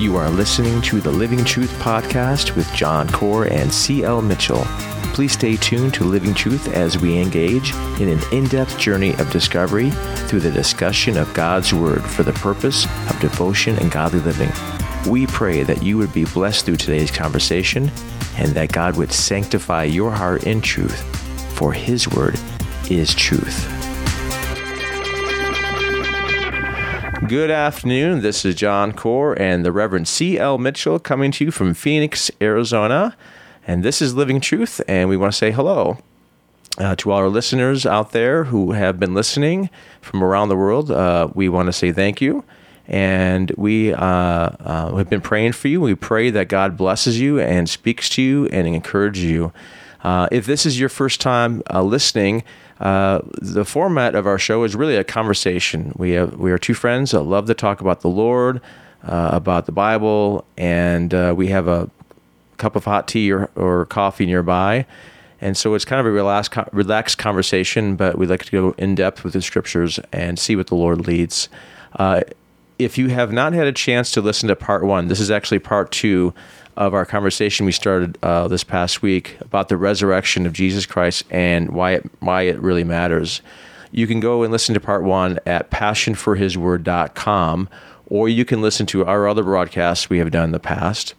You are listening to the Living Truth Podcast with John Core and C.L. Mitchell. Please stay tuned to Living Truth as we engage in an in depth journey of discovery through the discussion of God's Word for the purpose of devotion and godly living. We pray that you would be blessed through today's conversation and that God would sanctify your heart in truth, for His Word is truth. Good afternoon. This is John Core and the Reverend C.L. Mitchell coming to you from Phoenix, Arizona. And this is Living Truth, and we want to say hello uh, to all our listeners out there who have been listening from around the world. Uh, we want to say thank you. And we uh, uh have been praying for you. We pray that God blesses you and speaks to you and encourages you. Uh, if this is your first time uh, listening, uh, the format of our show is really a conversation. We have, we are two friends that love to talk about the Lord, uh, about the Bible, and uh, we have a cup of hot tea or, or coffee nearby. And so it's kind of a relaxed, relaxed conversation, but we like to go in depth with the scriptures and see what the Lord leads. Uh, if you have not had a chance to listen to part one, this is actually part two of our conversation we started uh, this past week about the resurrection of Jesus Christ and why it, why it really matters. You can go and listen to part one at passionforhisword.com, or you can listen to our other broadcasts we have done in the past.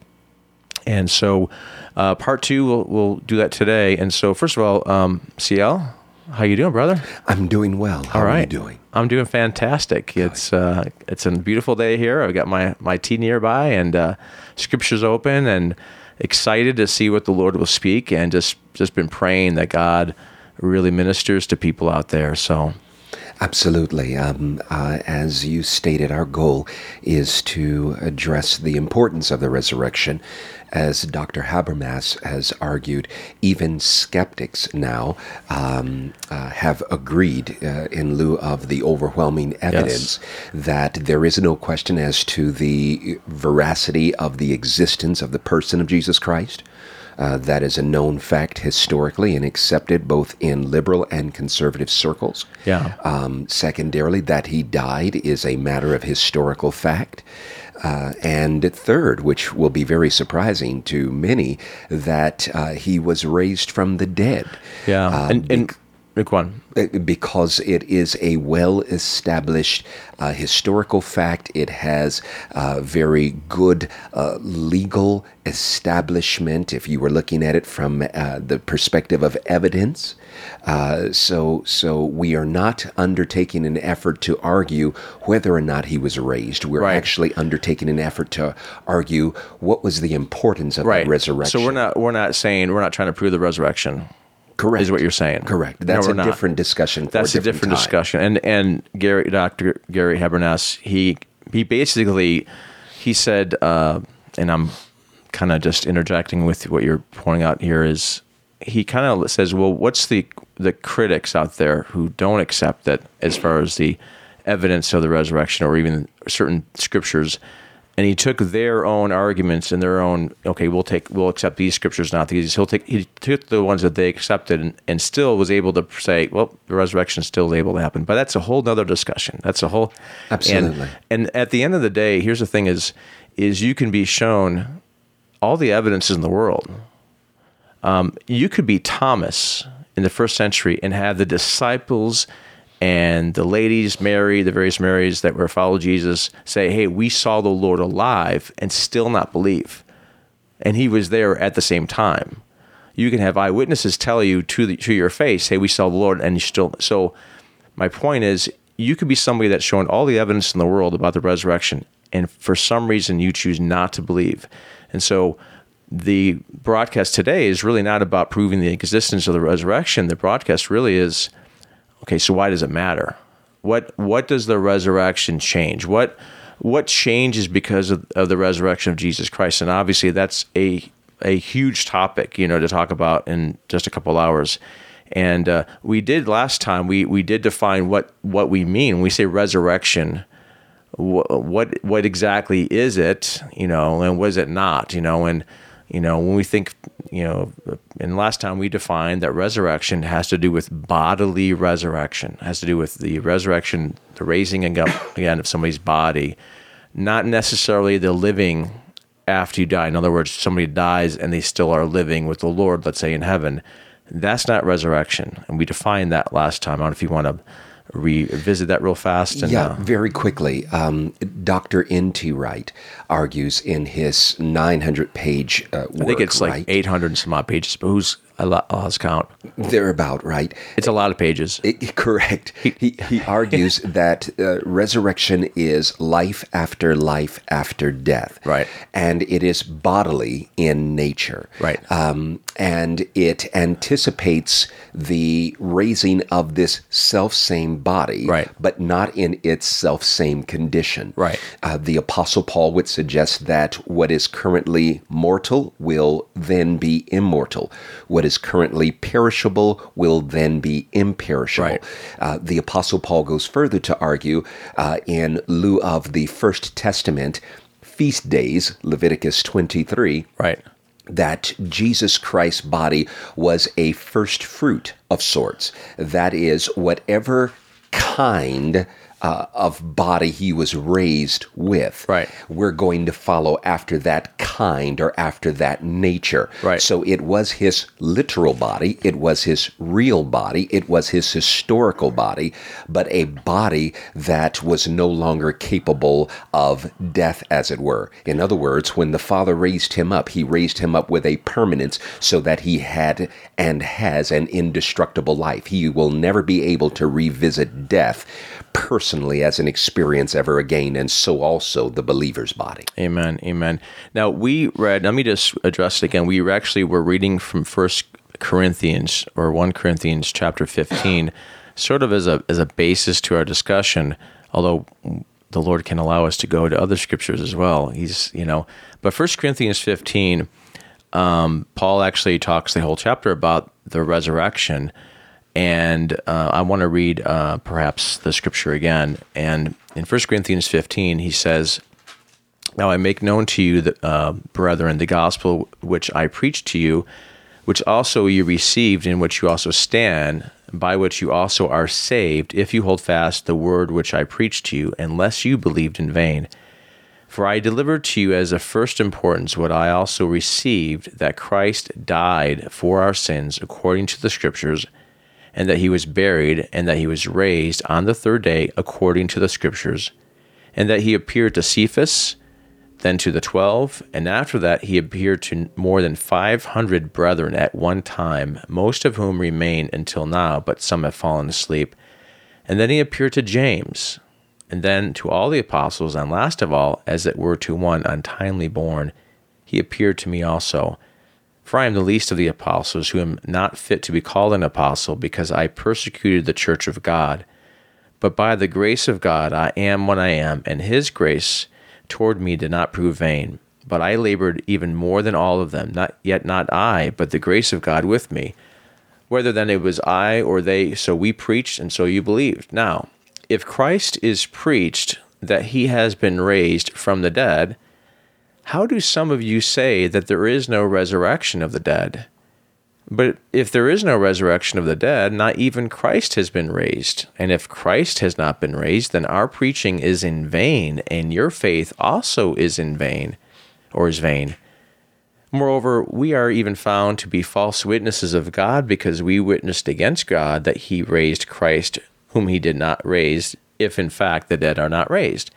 And so, uh, part two, we'll, we'll do that today. And so, first of all, um, CL, how you doing, brother? I'm doing well. How all right. are you doing? I'm doing fantastic. Good. It's uh, it's a beautiful day here. I've got my my tea nearby and uh, scriptures open, and excited to see what the Lord will speak, and just just been praying that God really ministers to people out there. So Absolutely. Um, uh, as you stated, our goal is to address the importance of the resurrection. As Dr. Habermas has argued, even skeptics now um, uh, have agreed, uh, in lieu of the overwhelming evidence, yes. that there is no question as to the veracity of the existence of the person of Jesus Christ. Uh, that is a known fact historically and accepted both in liberal and conservative circles. Yeah. Um, secondarily, that he died is a matter of historical fact. Uh, and third, which will be very surprising to many, that uh, he was raised from the dead. Yeah. Uh, and, and Go on. Uh, because it is a well established uh, historical fact. It has uh, very good uh, legal establishment if you were looking at it from uh, the perspective of evidence. Uh, so, so we are not undertaking an effort to argue whether or not he was raised. We're right. actually undertaking an effort to argue what was the importance of right. the resurrection. So we're not we're not saying we're not trying to prove the resurrection. Correct. Is what you're saying. Correct. That's no, a not. different discussion. That's a different, different discussion. And and Gary, Dr. Gary Habermas, he he basically he said, uh, and I'm kind of just interjecting with what you're pointing out here is he kind of says, well, what's the the critics out there who don't accept that as far as the evidence of the resurrection or even certain scriptures? And he took their own arguments and their own okay we'll take we'll accept these scriptures not these. He'll take he took the ones that they accepted and, and still was able to say well the resurrection is still able to happen. But that's a whole nother discussion. That's a whole absolutely. And, and at the end of the day here's the thing is is you can be shown all the evidence in the world um, you could be thomas in the first century and have the disciples and the ladies, Mary, the various Marys that were follow Jesus, say, "Hey, we saw the Lord alive," and still not believe, and He was there at the same time. You can have eyewitnesses tell you to the, to your face, "Hey, we saw the Lord," and you still. So, my point is, you could be somebody that's shown all the evidence in the world about the resurrection, and for some reason you choose not to believe, and so. The broadcast today is really not about proving the existence of the resurrection. The broadcast really is Okay, so why does it matter? What what does the resurrection change? What what changes because of, of the resurrection of Jesus Christ? And obviously that's a a huge topic, you know, to talk about in just a couple hours. And uh, we did last time. We we did define what what we mean when we say resurrection. What what what exactly is it? You know, and was it not? You know, and you know when we think you know, and last time we defined that resurrection has to do with bodily resurrection, has to do with the resurrection, the raising again of somebody's body, not necessarily the living after you die. In other words, somebody dies and they still are living with the Lord, let's say in heaven. That's not resurrection. And we defined that last time. I don't know if you want to revisit that real fast. And, yeah, uh, very quickly. Um, Dr. N.T. Wright argues in his 900 page uh, work. I think it's like right? 800 and some odd pages, but who's I lost count. They're about right. It's a lot of pages. It- correct. He, he argues that uh, resurrection is life after life after death. Right. And it is bodily in nature. Right. Um, and it anticipates the raising of this self same body, Right. but not in its self same condition. Right. Uh, the Apostle Paul would suggest that what is currently mortal will then be immortal. What is currently perishable will then be imperishable. Right. Uh, the Apostle Paul goes further to argue uh, in lieu of the First Testament feast days, Leviticus 23 right. that Jesus Christ's body was a first fruit of sorts. That is, whatever kind uh, of body he was raised with, Right. we're going to follow after that kind or after that nature. Right. So it was his literal body, it was his real body, it was his historical body, but a body that was no longer capable of death, as it were. In other words, when the Father raised him up, he raised him up with a permanence so that he had and has an indestructible life. He will never be able to revisit death personally as an experience ever again, and so also the believer's body. Amen. Amen. Now we read. Let me just address it again. We actually were reading from First Corinthians or one Corinthians chapter fifteen, sort of as a as a basis to our discussion. Although the Lord can allow us to go to other scriptures as well. He's you know, but First Corinthians fifteen. Um, Paul actually talks the whole chapter about the resurrection, and uh, I want to read uh, perhaps the scripture again. And in 1 Corinthians 15, he says, Now I make known to you, the, uh, brethren, the gospel which I preached to you, which also you received, in which you also stand, by which you also are saved, if you hold fast the word which I preached to you, unless you believed in vain. For I delivered to you as of first importance what I also received that Christ died for our sins according to the Scriptures, and that he was buried, and that he was raised on the third day according to the Scriptures, and that he appeared to Cephas, then to the twelve, and after that he appeared to more than five hundred brethren at one time, most of whom remain until now, but some have fallen asleep. And then he appeared to James, and then to all the apostles, and last of all, as it were to one untimely born, he appeared to me also. For I am the least of the apostles, who am not fit to be called an apostle, because I persecuted the church of God. But by the grace of God I am what I am, and his grace toward me did not prove vain. But I labored even more than all of them, not yet not I, but the grace of God with me. Whether then it was I or they, so we preached, and so you believed. Now, if Christ is preached that he has been raised from the dead, how do some of you say that there is no resurrection of the dead? But if there is no resurrection of the dead, not even Christ has been raised. And if Christ has not been raised, then our preaching is in vain, and your faith also is in vain, or is vain. Moreover, we are even found to be false witnesses of God because we witnessed against God that he raised Christ, whom he did not raise, if in fact the dead are not raised.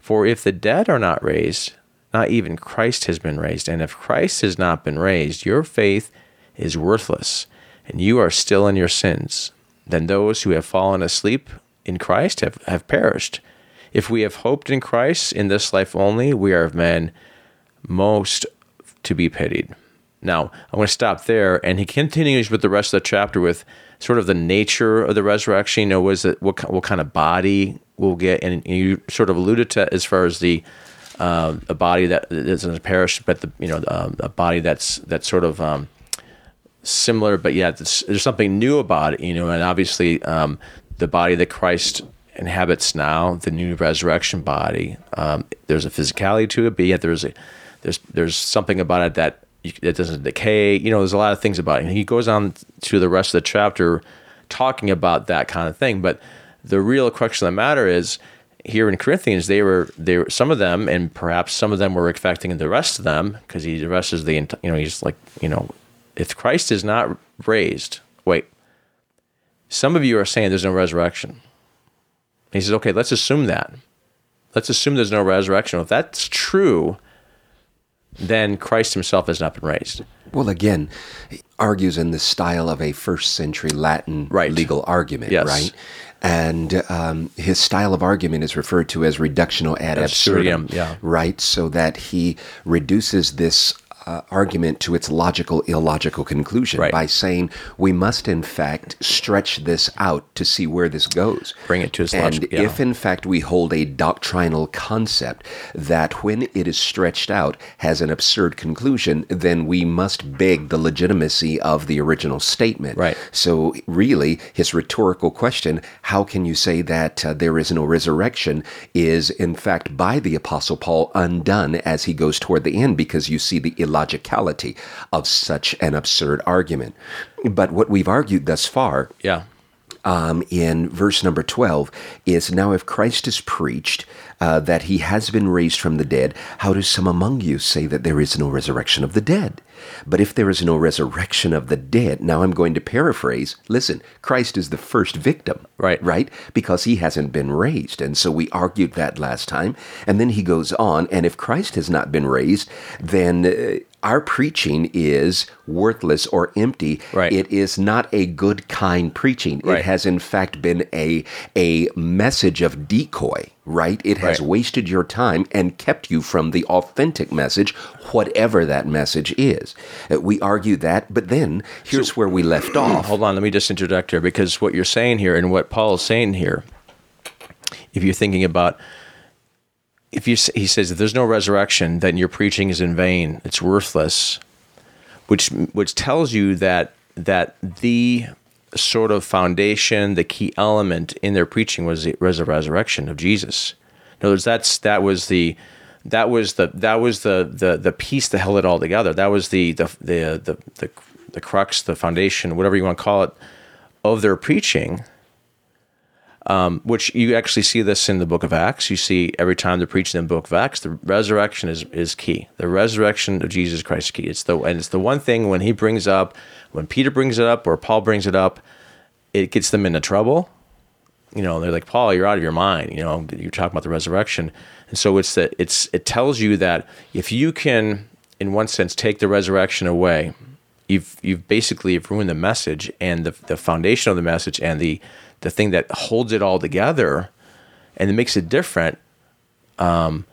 For if the dead are not raised, not even Christ has been raised. And if Christ has not been raised, your faith is worthless, and you are still in your sins. Then those who have fallen asleep in Christ have, have perished. If we have hoped in Christ in this life only, we are of men most to be pitied. Now, I'm going to stop there, and he continues with the rest of the chapter with sort of the nature of the resurrection. You know, was it what what kind of body we'll get, and you sort of alluded to as far as the uh, a body that doesn't perish, but the you know um, a body that's that's sort of um, similar, but yet there's something new about it. You know, and obviously um, the body that Christ inhabits now, the new resurrection body, um, there's a physicality to it, but yet there's a there's there's something about it that it doesn't decay. You know, there's a lot of things about it. And he goes on to the rest of the chapter talking about that kind of thing. But the real crux of the matter is here in Corinthians, they were they were some of them, and perhaps some of them were affecting the rest of them because he the rest is the you know he's like you know if Christ is not raised, wait. Some of you are saying there's no resurrection. He says, okay, let's assume that. Let's assume there's no resurrection. If that's true, then Christ himself has not been raised. Well, again, he argues in the style of a first century Latin Right. legal argument, Yes. right? And um, his style of argument is referred to as reductio ad absurdum, Absurdum, yeah. right? So that he reduces this uh, argument to its logical, illogical conclusion Right. by saying we must, in fact, stretch this out to see where this goes. Bring it to its And logic- yeah. if, in fact, we hold a doctrinal concept that, when it is stretched out, has an absurd conclusion, then we must beg the legitimacy of the original statement. Right. So, really, his rhetorical question, how can you say that uh, there is no resurrection, is, in fact, by the Apostle Paul undone as he goes toward the end because you see the illogicality of such an absurd argument. But what we've argued thus far Yeah. um, in verse number 12 is now if Christ is preached uh, that he has been raised from the dead, how do some among you say that there is no resurrection of the dead? But if there is no resurrection of the dead, now I'm going to paraphrase. Listen, Christ is the first victim. Right. Right? Because he hasn't been raised. And so we argued that last time. And then he goes on, and if Christ has not been raised, then uh, our preaching is worthless or empty. Right. It is not a good kind preaching. Right. It has in fact been a a message of decoy, right? It has Right. wasted your time and kept you from the authentic message, whatever that message is. Uh, We argue that, but then here's where we left off. Hold on, let me just interject here because what you're saying here and what Paul is saying here, if you're thinking about, if you he says if there's no resurrection, then your preaching is in vain, it's worthless, which which tells you that that the sort of foundation, the key element in their preaching was the res- resurrection of Jesus. In other words, that's that was the that was the that was the the the piece that held it all together. That was the the the the the, the crux, the foundation, whatever you want to call it, of their preaching. Um, which you actually see this in the book of Acts. You see every time they're preaching in the book of Acts, the resurrection is, is key. The resurrection of Jesus Christ is key. It's the and it's the one thing when he brings up, when Peter brings it up or Paul brings it up, it gets them into trouble. You know, they're like, Paul, you're out of your mind. You know, you're talking about the resurrection, and so it's that it's it tells you that if you can, in one sense, take the resurrection away, you've you've basically ruined the message and the the foundation of the message and the the thing that holds it all together, and it makes it different. Um,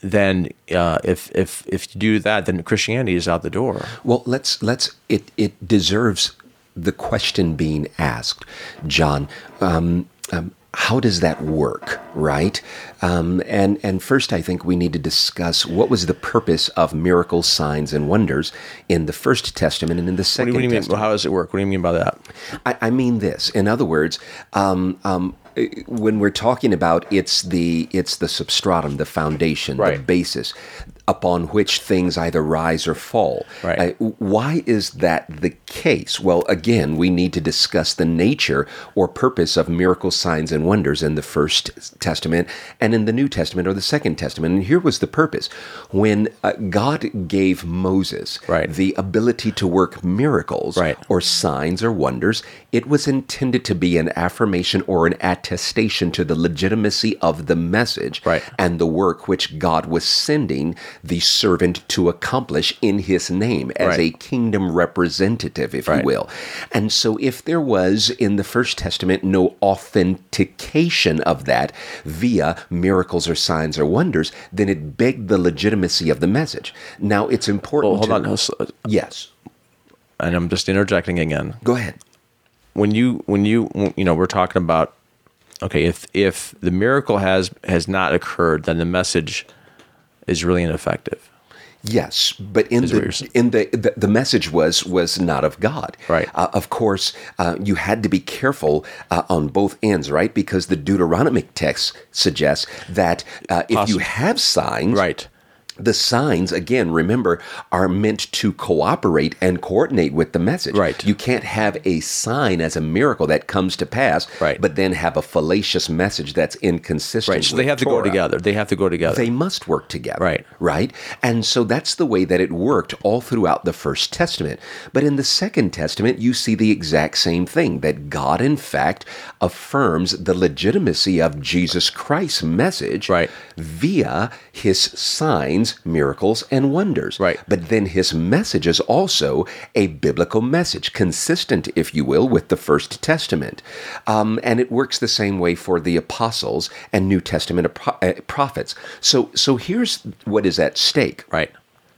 then uh, if if if you do that, then Christianity is out the door. Well, let's let's it it deserves the question being asked, John. Um, um, how does that work, right? Um, and and first, I think we need to discuss what was the purpose of miracles, signs, and wonders in the First Testament and in the What do Second you, what do you mean? Testament. How does it work? What do you mean by that? I, I mean this. In other words, um, um, when we're talking about it's the it's the substratum, the foundation, the basis upon which things either rise or fall. Right. Uh, why is that the case? Well, again, we need to discuss the nature or purpose of miracles, signs, and wonders in the First Testament and in the New Testament or the Second Testament. And here was the purpose: when uh, God gave Moses Right. the ability to work miracles Right. or signs or wonders, it was intended to be an affirmation or an attestation to the legitimacy of the message Right. and the work which God was sending the servant to accomplish in his name as Right. a kingdom representative, if Right. you will. And so, if there was in the First Testament no authentication of that via miracles or signs or wonders, then it begged the legitimacy of the message. Now, it's important Well, hold to. on. uh, Yes. And I'm just interjecting again. Go ahead. when you when you you know we're talking about okay if if the miracle has has not occurred then the message is really ineffective Yes, but in Is the in the, the the message was was not of God. Right. Uh, of course, uh, you had to be careful uh, on both ends, right? Because the Deuteronomic text suggests that uh, if you have signs, right The signs, again, remember, are meant to cooperate and coordinate with the message. Right. You can't have a sign as a miracle that comes to pass, Right. but then have a fallacious message that's inconsistent. Right. So they have to go together. They have to go together. They must work together. Right. Right? And so that's the way that it worked all throughout the First Testament. But in the Second Testament, you see the exact same thing that God, in fact, affirms the legitimacy of Jesus Christ's message Right. via his signs, miracles, and wonders. Right. But then his message is also a biblical message, consistent, if you will, with the First Testament. Um, and it works the same way for the apostles and New Testament uh, prophets. So, so here's what is at stake. right.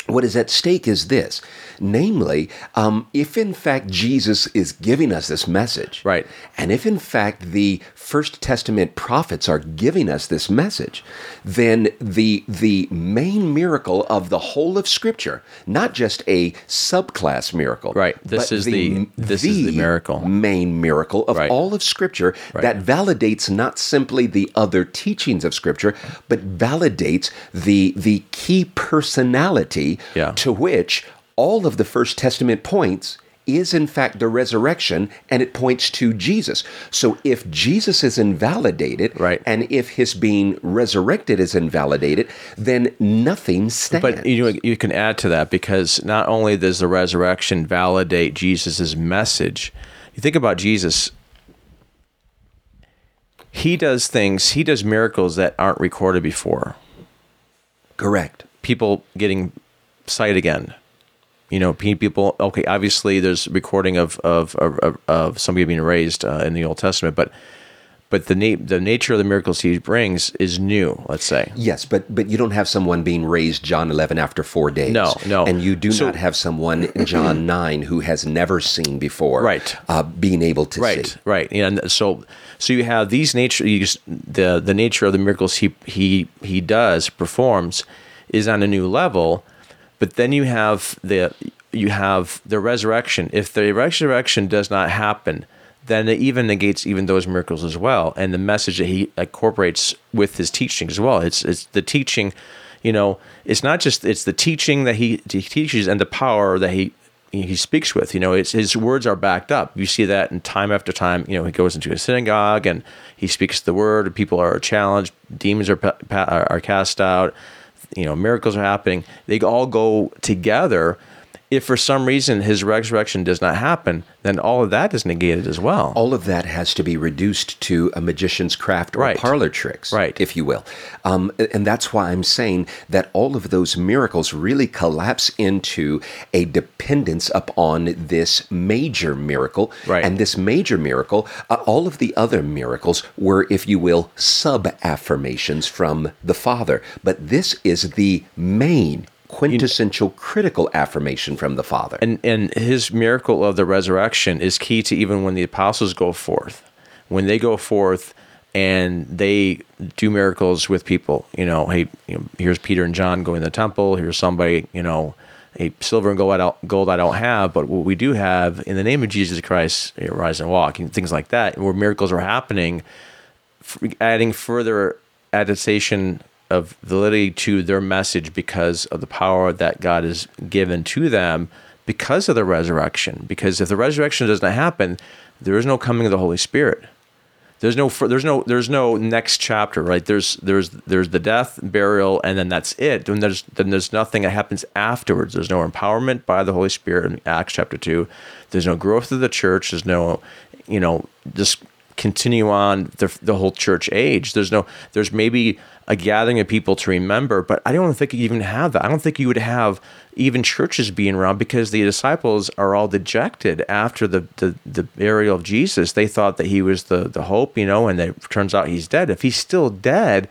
What is at stake is this namely, um, if in fact Jesus is giving us this message, Right. and if in fact the First Testament prophets are giving us this message, then the the main miracle of the whole of Scripture, not just a subclass miracle, Right. This is the- this is the miracle. main miracle of Right. all of Scripture that validates not simply the other teachings of Scripture, but validates the the key personality Yeah. to which all of the First Testament points is in fact the resurrection and it points to Jesus. So if Jesus is invalidated Right. and if his being resurrected is invalidated, then nothing stands. But you you can add to that because not only does the resurrection validate Jesus' message, you think about Jesus, he does things, he does miracles that aren't recorded before. Correct. People getting sight again. You know, people. Okay, obviously, there's recording of of of, of, somebody being raised uh, in the Old Testament, but but the na- the nature of the miracles he brings is new. Let's say. Yes, but but you don't have someone being raised John 11 after 4 days. No, no. And you do So- not have someone John 9 who has never seen before Right. uh, being able to right see. right and so so you have these nature you just, the the nature of the miracles he he he does performs is on a new level but then you have the you have the resurrection if the resurrection does not happen then it even negates even those miracles as well and the message that he incorporates with his teaching as well it's it's the teaching you know it's not just it's the teaching that he, he teaches and the power that he he speaks with. You know, it's, his words are backed up. You see that in time after time. You know, he goes into a synagogue and he speaks the word. And people are challenged. Demons are are cast out. You know, miracles are happening. They all go together. If for some reason his resurrection does not happen, then all of that is negated as well. All of that has to be reduced to a magician's craft or Right. parlor tricks, Right. if you will. Um, and that's why I'm saying that all of those miracles really collapse into a dependence upon this major miracle. Right. And this major miracle, uh, all of the other miracles were, if you will, sub affirmations from the Father. But this is the main quintessential critical affirmation from the Father. and and his miracle of the resurrection is key to even when the apostles go forth. When they go forth and they do miracles with people you know hey you know, here's peter and john going to the temple. Here's somebody you know hey silver and gold I don't, gold I don't have. But what we do have in the name of jesus christ you know, rise and walk and things like that where miracles are happening adding further attestation of validity to their message because of the power that God has given to them because of the resurrection. Because if the resurrection doesn't happen, there is no coming of the Holy Spirit. There's no there's no there's no next chapter, right? There's there's there's the death, burial, and then that's it. Then there's then there's nothing that happens afterwards. There's no empowerment by the Holy Spirit in Acts chapter two. There's no growth of the church. There's no, you know, just continue on the, the whole church age. There's no, there's maybe a gathering of people to remember, but I don't think you even have that. I don't think you would have even churches being around because the disciples are all dejected after the, the, the burial of Jesus. They thought that he was the, the hope, you know, and it turns out he's dead. If he's still dead,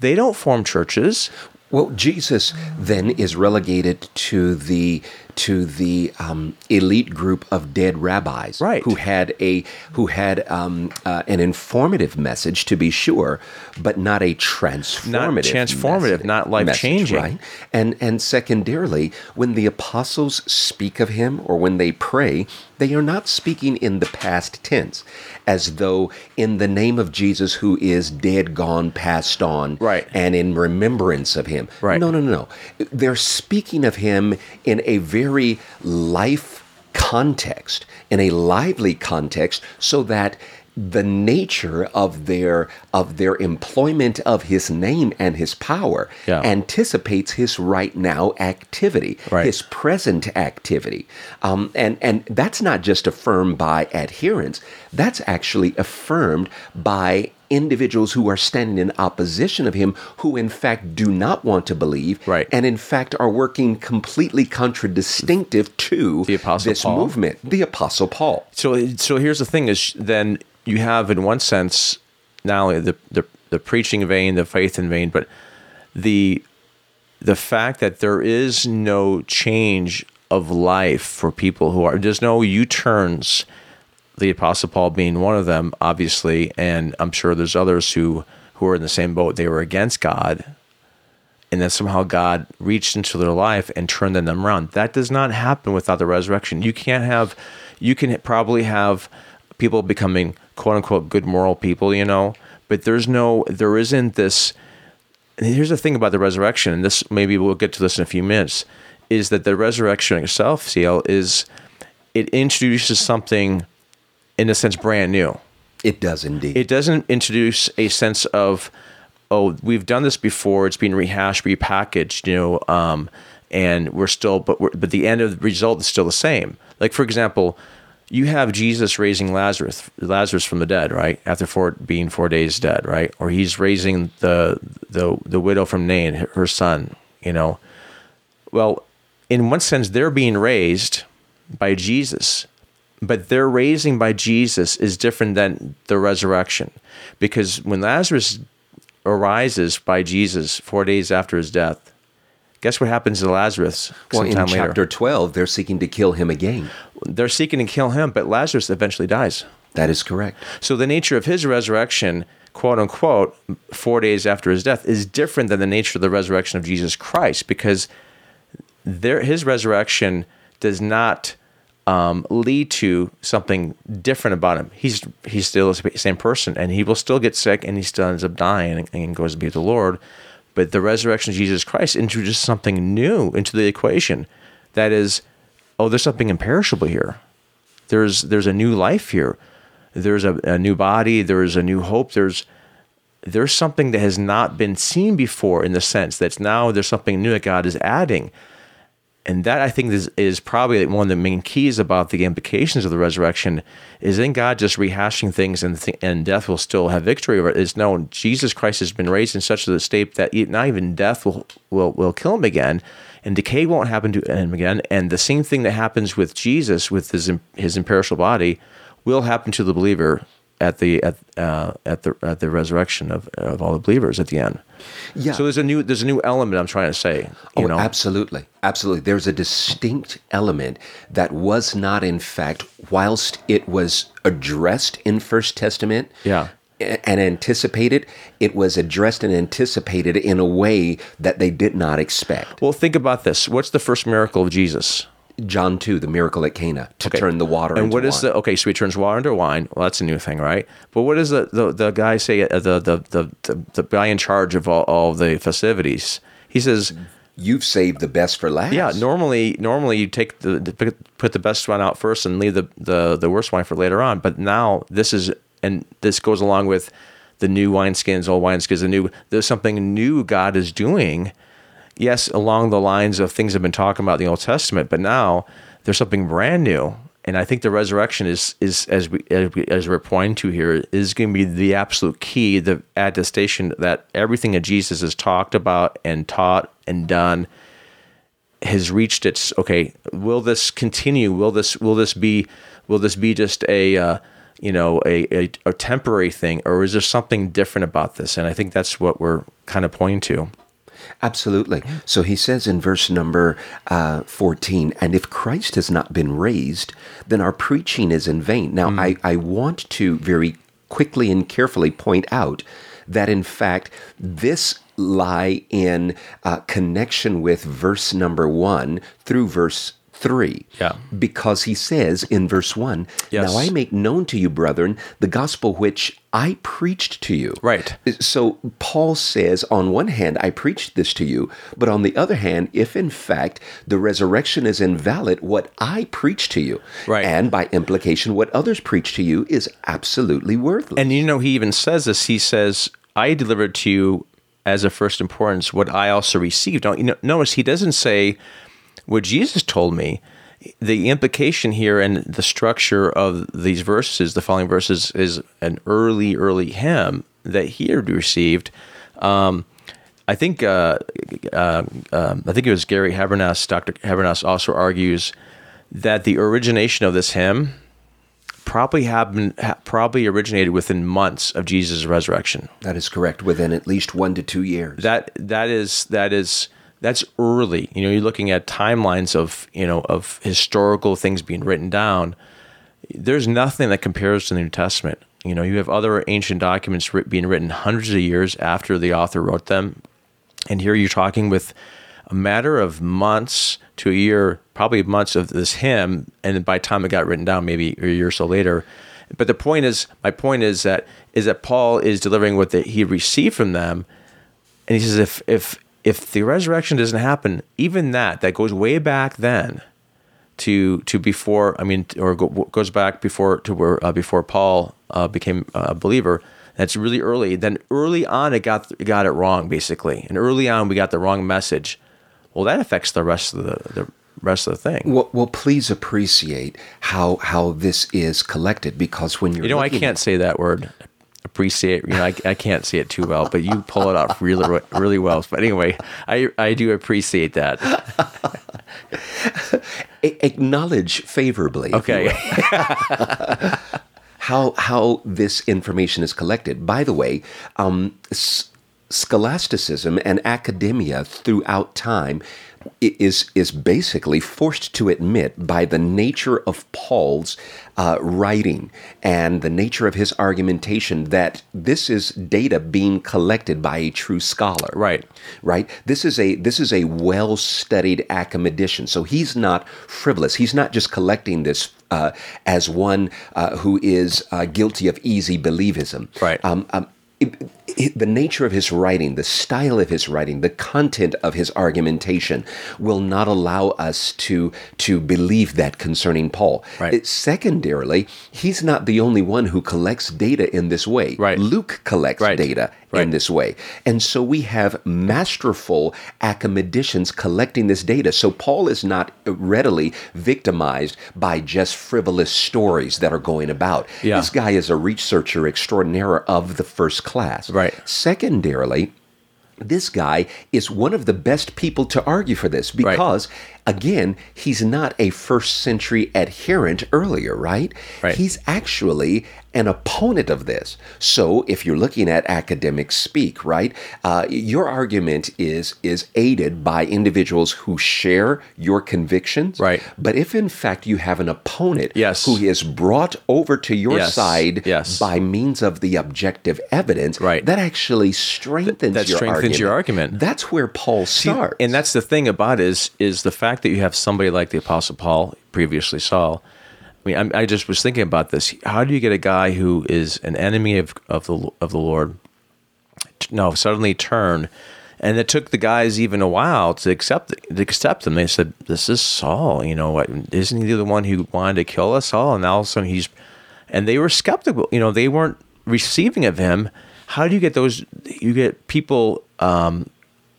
they don't form churches. Well, Jesus then is relegated to the to the um, elite group of dead rabbis, Right. Who had a who had um, uh, an informative message, to be sure, but not a transformative, transformative, message- not life-changing. right? And and secondarily, when the apostles speak of him or when they pray, they are not speaking in the past tense, as though in the name of Jesus, who is dead, gone, passed on, Right. and in remembrance of him. Right. No, no, no, no. They're speaking of him in a very life context, in a lively context, so that the nature of their of their employment of his name and his power Yeah. anticipates his right now activity, Right. his present activity, um, and and that's not just affirmed by adherents. That's actually affirmed by individuals who are standing in opposition of him, who in fact do not want to believe, Right. and in fact are working completely contradistinctive to The Apostle this Paul. movement, the Apostle Paul. So, so here's the thing: is then you have, in one sense, not only the the, the preaching vain, the faith in vain but the the fact that there is no change of life for people who are there's no U turns. The Apostle Paul being one of them, obviously, and I'm sure there's others who who are in the same boat. They were against God, and then somehow God reached into their life and turned them around. That does not happen without the resurrection. You can't have, you can probably have people becoming quote unquote good moral people, you know, but there's no, there isn't this. Here's the thing about the resurrection, and this maybe we'll get to this in a few minutes, is that the resurrection itself, CL, is it introduces something in a sense brand new. It does indeed. it doesn't introduce a sense of oh we've done this before it's been rehashed repackaged you know um, and we're still but we're, but the end of the result is still the same. Like for example you have jesus raising lazarus lazarus from the dead right? After four being four days dead right? Or he's raising the the the widow from nain her son you know? Well in one sense they're being raised by jesus but their raising by Jesus is different than the resurrection. Because when Lazarus arises by Jesus four days after his death, guess what happens to Lazarus well, in later? chapter 12, they're seeking to kill him again. They're seeking to kill him, but Lazarus eventually dies. That is correct. So the nature of his resurrection, quote unquote, four days after his death, is different than the nature of the resurrection of Jesus Christ because there, his resurrection does not um, lead to something different about him. He's he's still the same person, and he will still get sick, and he still ends up dying and, and goes to be with the Lord. But the resurrection of Jesus Christ introduces something new into the equation. That is, oh, there's something imperishable here. There's there's a new life here. There's a, a new body. There's a new hope. There's there's something that has not been seen before in the sense that now there's something new that God is adding. And that I think is, is probably one of the main keys about the implications of the resurrection is in God just rehashing things and th- and death will still have victory over it. Is no Jesus Christ has been raised in such a state that not even death will, will will kill him again, and decay won't happen to him again. And the same thing that happens with Jesus with his his imperishable body will happen to the believer at the at uh, at the at the resurrection of, of all the believers at the end. Yeah. So there's a new there's a new element I'm trying to say. You oh, know, absolutely. Absolutely. There's a distinct element that was not, in fact, whilst it was addressed in First Testament Yeah. and anticipated, it was addressed and anticipated in a way that they did not expect. Well, think about this. What's the first miracle of Jesus? John 2, the miracle at Cana, to Okay. turn the water And what is wine. the okay? So he turns water into wine. Well, that's a new thing, right? But what does the the, the guy say? Uh, the, the the the the guy in charge of all, all the festivities. He says, You've saved the best for last. "Yeah, normally normally you take the, the put the best wine out first and leave the, the the worst wine for later on. But now this is and this goes along with the new wineskins, old wineskins. The new there's something new God is doing." Yes, along the lines of things I've been talking about in the Old Testament, but now there's something brand new. And I think the resurrection is, is as we as, we, as we're pointing to here, is going to be the absolute key, the attestation that everything that Jesus has talked about and taught and done has reached its okay. Will this continue? Will this will this be will this be just a uh, you know a, a a temporary thing, or is there something different about this? And I think that's what we're kind of pointing to. Absolutely. So he says in verse number uh, 14, and if Christ has not been raised, then our preaching is in vain. Now, I, I want to very quickly and carefully point out that, in fact, this lie in uh, connection with verse number one through verse 3. Yeah. Because he says in verse 1, Yes. Now I make known to you, brethren, the gospel which I preached to you. Right. So Paul says, on one hand, I preached this to you, but on the other hand, if in fact the resurrection is invalid, what I preach to you, Right. and by implication, what others preach to you is absolutely worthless. And you know, he even says this. He says, "I delivered to you as of first importance what I also received." Now, you know, notice he doesn't say what Jesus told me. The implication here and the structure of these verses, the following verses, is an early, early hymn that he had received. Um, I think uh, uh, um, I think it was Gary Habermas. Dr. Habermas also argues that the origination of this hymn probably happened ha- probably originated within months of Jesus' resurrection. that is correct, within at least one to two years. That that is that is that's early. You know, you're looking at timelines of you know of historical things being written down. There's nothing that compares to the New Testament. You know, you have other ancient documents being written hundreds of years after the author wrote them, and here you're talking with a matter of months to a year, probably months of this hymn, and by the time it got written down, maybe a year or so later. But the point is, my point is that is that Paul is delivering what that he received from them, and he says if if if the resurrection doesn't happen, even that that goes way back then to to before I mean or go, goes back before to where uh, before Paul uh, became a believer. That's really early. Then early on, it got it got it wrong basically, and early on we got the wrong message. Well, that affects the rest of the the rest of the thing. well, well, please appreciate how how this is collected because when you're You know, I can't say that word. Appreciate. You know, I, I can't see it too well, but you pull it off really really well. But anyway, I I do appreciate that. a- acknowledge favorably Okay. how how this information is collected. By the way, um, s- scholasticism and academia throughout time is is basically forced to admit by the nature of Paul's uh, writing and the nature of his argumentation that this is data being collected by a true scholar. Right. right? This is a this is a well studied academician. So he's not frivolous. He's not just collecting this uh, as one uh, who is uh, guilty of easy believism. Right. um, um, it- it- the nature of his writing, the style of his writing, the content of his argumentation will not allow us to to believe that concerning Paul. Right. It- secondarily, he's not the only one who collects data in this way. Right. Luke collects Right. data in this way. And so we have masterful academicians collecting this data. So Paul is not readily victimized by just frivolous stories that are going about. Yeah. This guy is a researcher extraordinaire of the first class. Right. Secondarily, this guy is one of the best people to argue for this because, again, he's not a first century adherent earlier, right? Right. He's actually an opponent of this. So, if you're looking at academic speak, right, uh, your argument is is aided by individuals who share your convictions, Right. But if in fact you have an opponent, Yes. who is brought over to your Yes. side Yes. by means of the objective evidence, Right. that actually strengthens that your strengthens argument. your argument. That's where Paul starts. And that's the thing about it is is the fact that you have somebody like the Apostle Paul, previously Saul. I mean, I just was thinking about this. How do you get a guy who is an enemy of of the of the Lord, no, suddenly turn? And it took the guys even a while to accept to accept him. They said, "This is Saul. You know? Isn't he the one who wanted to kill us all?" And all of a sudden, he's and they were skeptical. You know, they weren't receiving of him. How do you get those? You get people um,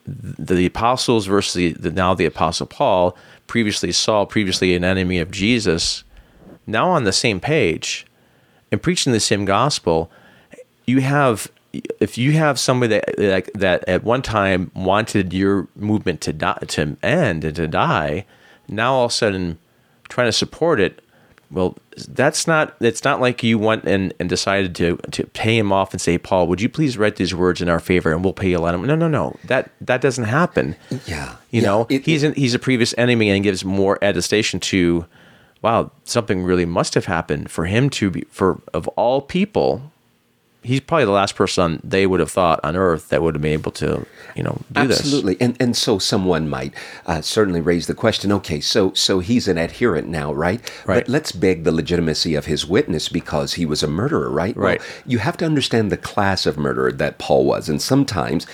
the apostles versus the, the now the apostle Paul, previously Saul, previously an enemy of Jesus, now on the same page and preaching the same gospel. You have if you have somebody that that, that at one time wanted your movement to die, to end and to die, now all of a sudden trying to support it. Well, that's not. It's not like you went and, and decided to to pay him off and say, Paul, would you please write these words in our favor and we'll pay you a lot of. No, no, no. That that doesn't happen. Yeah, You yeah, know, it- he's in, he's a previous enemy and gives more attestation to, wow, something really must have happened for him to be for of all people. He's probably the last person they would have thought on earth that would have been able to, you know, do this. Absolutely, and and so someone might uh, certainly raise the question. Okay, so so he's an adherent now, right? Right. But let's beg the legitimacy of his witness because he was a murderer, right? Right. Well, you have to understand the class of murderer that Paul was, and sometimes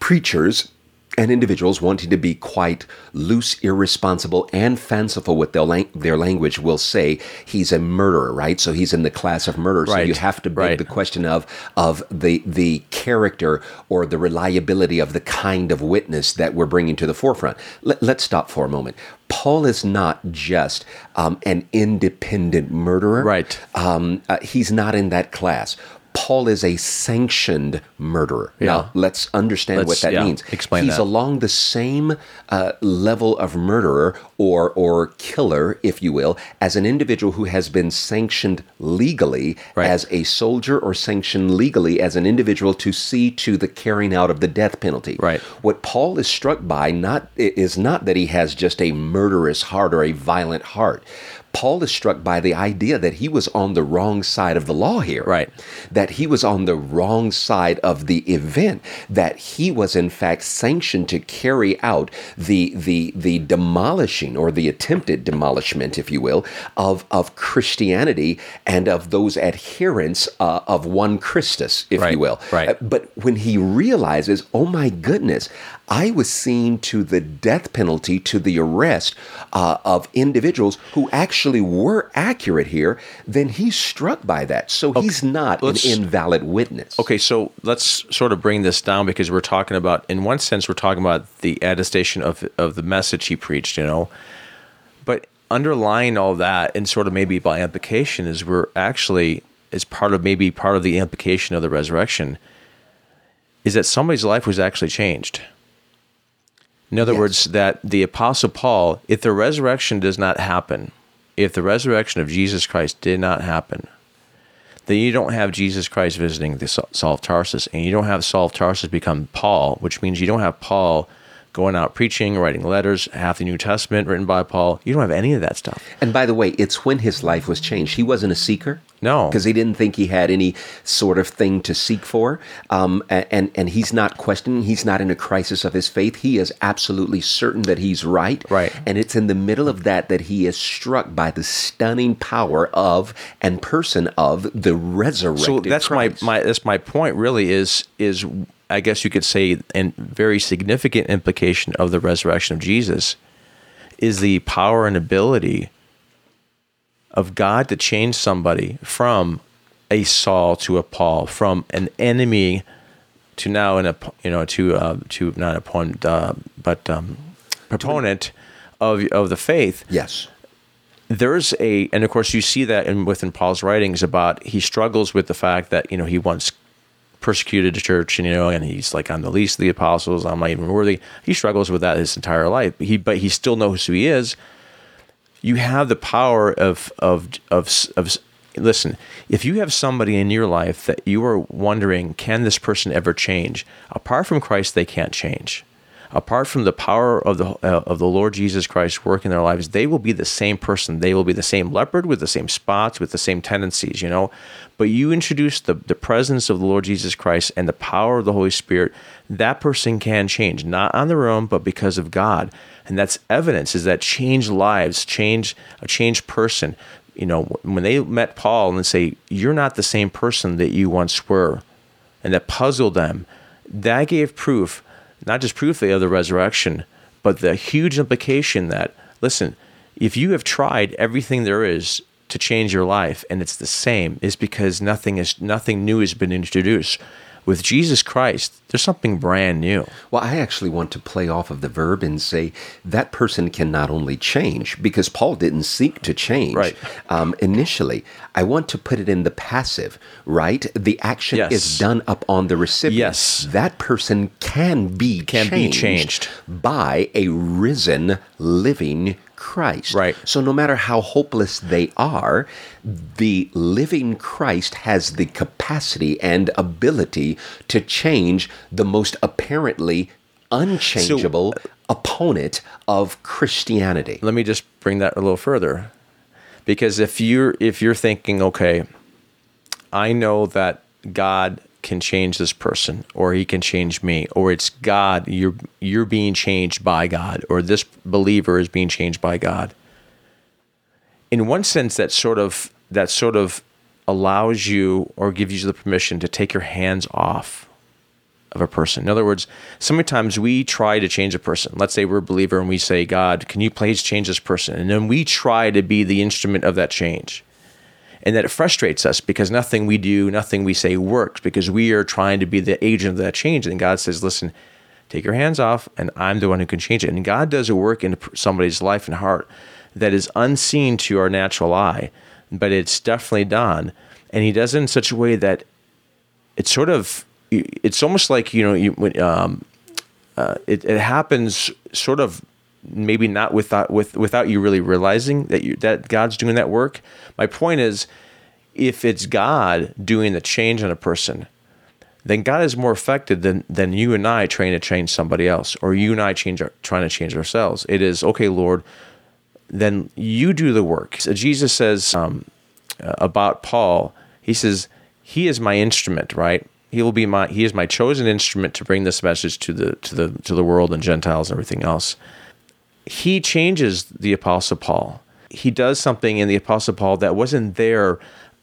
preachers and individuals wanting to be quite loose, irresponsible, and fanciful with their, lang- their language will say he's a murderer, right? So he's in the class of murder. So you have to beg right. the question of of the the character or the reliability of the kind of witness that we're bringing to the forefront. Let, let's stop for a moment. Paul is not just um, an independent murderer. Right. Um, uh, he's not in that class. Paul is a sanctioned murderer. Yeah. Now, let's understand what Let's- that yeah, means. explain He's that. along the same uh, level of murderer or or killer, if you will, as an individual who has been sanctioned legally Right. as a soldier or sanctioned legally as an individual to see to the carrying out of the death penalty. Right. What Paul is struck by not is not that he has just a murderous heart or a violent heart. Paul is struck by the idea that he was on the wrong side of the law here. Right. That he was on the wrong side of the event, that he was in fact sanctioned to carry out the the the demolishing or the attempted demolishment, if you will, of of Christianity and of those adherents uh, of one Christus, if Right, you will. right. But when he realizes, oh my goodness, I was seen to the death penalty, to the arrest uh, of individuals who actually were accurate here, then he's struck by that. So he's not an let's- invalid witness. Okay, so let's sort of bring this down because we're talking about, in one sense, we're talking about the attestation of of the message he preached, you know. But underlying all that, and sort of maybe by implication, is we're actually is part of maybe part of the implication of the resurrection, is that somebody's life was actually changed. In other Yes. words, that the Apostle Paul, if the resurrection does not happen, if the resurrection of Jesus Christ did not happen, then you don't have Jesus Christ visiting the Sa- Saul of Tarsus, and you don't have Saul of Tarsus become Paul, which means you don't have Paul going out preaching, writing letters, half the New Testament written by Paul. You don't have any of that stuff. And by the way, it's when his life was changed. He wasn't a seeker. No. because he didn't think he had any sort of thing to seek for, um, and and he's not questioning. He's not in a crisis of his faith. He is absolutely certain that he's right. Right. and it's in the middle of that that he is struck by the stunning power of and person of the resurrected. So that's Christ. my, my that's my point. Really is is I guess you could say, and very significant implication of the resurrection of Jesus is the power and ability of God to change somebody from a Saul to a Paul, from an enemy to now an you know to uh, to not a opponent uh, but um, proponent of of the faith yes. there's a and of course you see that in within Paul's writings about he struggles with the fact that you know he once persecuted the church and you know and he's like I'm the least of the apostles. I'm not even worthy. He struggles with that his entire life. He but he still knows who he is. You have the power of of of of listen if you have somebody in your life that you are wondering can this person ever change? Apart from Christ they can't change apart from the power of the uh, of the Lord Jesus Christ working in their lives, they will be the same person. They will be the same leopard with the same spots, with the same tendencies, you know. But you introduce the the presence of the Lord Jesus Christ and the power of the Holy Spirit, that person can change, not on their own, but because of God. And that's evidence is that change lives, change a changed person. You know, when they met Paul and say, You're not the same person that you once were, and that puzzled them, that gave proof not just proof of the resurrection, but the huge implication that, listen, if you have tried everything there is to change your life and it's the same, is because nothing is nothing new has been introduced. With Jesus Christ, there's something brand new. Well, I actually want to play off of the verb and say that person can not only change, because Paul didn't seek to change Right. um, initially. I want to put it in the passive, right? The action Yes. is done upon the recipient. Yes. That person can be Can be changed. by a risen, living Christ. Right. So no matter how hopeless they are, the living Christ has the capacity and ability to change the most apparently unchangeable uh, opponent of Christianity. let me just bring that a little further because if you're if you're thinking okay i know that god can change this person or he can change me or it's god you're you're being changed by god or this believer is being changed by god in one sense that sort of that sort of allows you or gives you the permission to take your hands off of a person. In other words, so many times we try to change a person. Let's say we're a believer and we say, God, can you please change this person? And then we try to be the instrument of that change. And that it frustrates us because nothing we do, nothing we say works because we are trying to be the agent of that change. And God says, listen, take your hands off, and I'm the one who can change it. And God does a work in somebody's life and heart that is unseen to our natural eye, but it's definitely done. And He does it in such a way that it's sort of it's almost like you know you um, uh, it, it happens sort of maybe not without with without you really realizing that you that God's doing that work. My point is, if it's God doing the change on a person, then God is more effective than than you and I trying to change somebody else, or you and I change our, trying to change ourselves. It is okay, Lord. Then you do the work. So Jesus says um, about Paul. He says he is my instrument, right? he will be my he is my chosen instrument to bring this message to the to the to the world and Gentiles and everything else. He changes the apostle Paul. He does something in the apostle Paul that wasn't there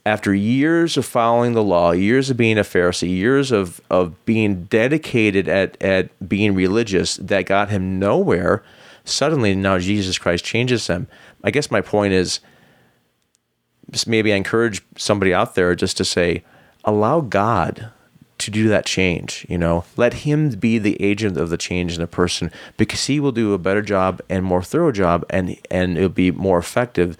after years of following the law, years of being a Pharisee, years of of being dedicated at at being religious that got him nowhere. Suddenly now Jesus Christ changes him. I guess my point is maybe I encourage somebody out there just to say, allow God to do that change. You know, let him be the agent of the change in a person because he will do a better job and more thorough job, and and it'll be more effective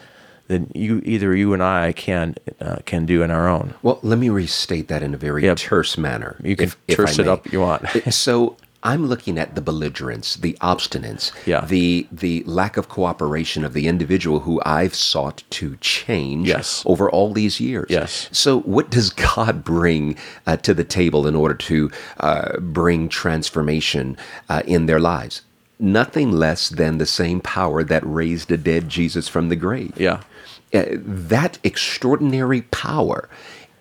than you either you and I can uh, can do in our own. Well, let me restate that in a very Yep. terse manner. You can if- if terse I it up you want. so I'm looking at the belligerence, the obstinance, Yeah. the the lack of cooperation of the individual who I've sought to change Yes. over all these years. Yes. So, what does God bring uh, to the table in order to uh, bring transformation uh, in their lives? Nothing less than the same power that raised a dead Jesus from the grave. Yeah. Uh, that extraordinary power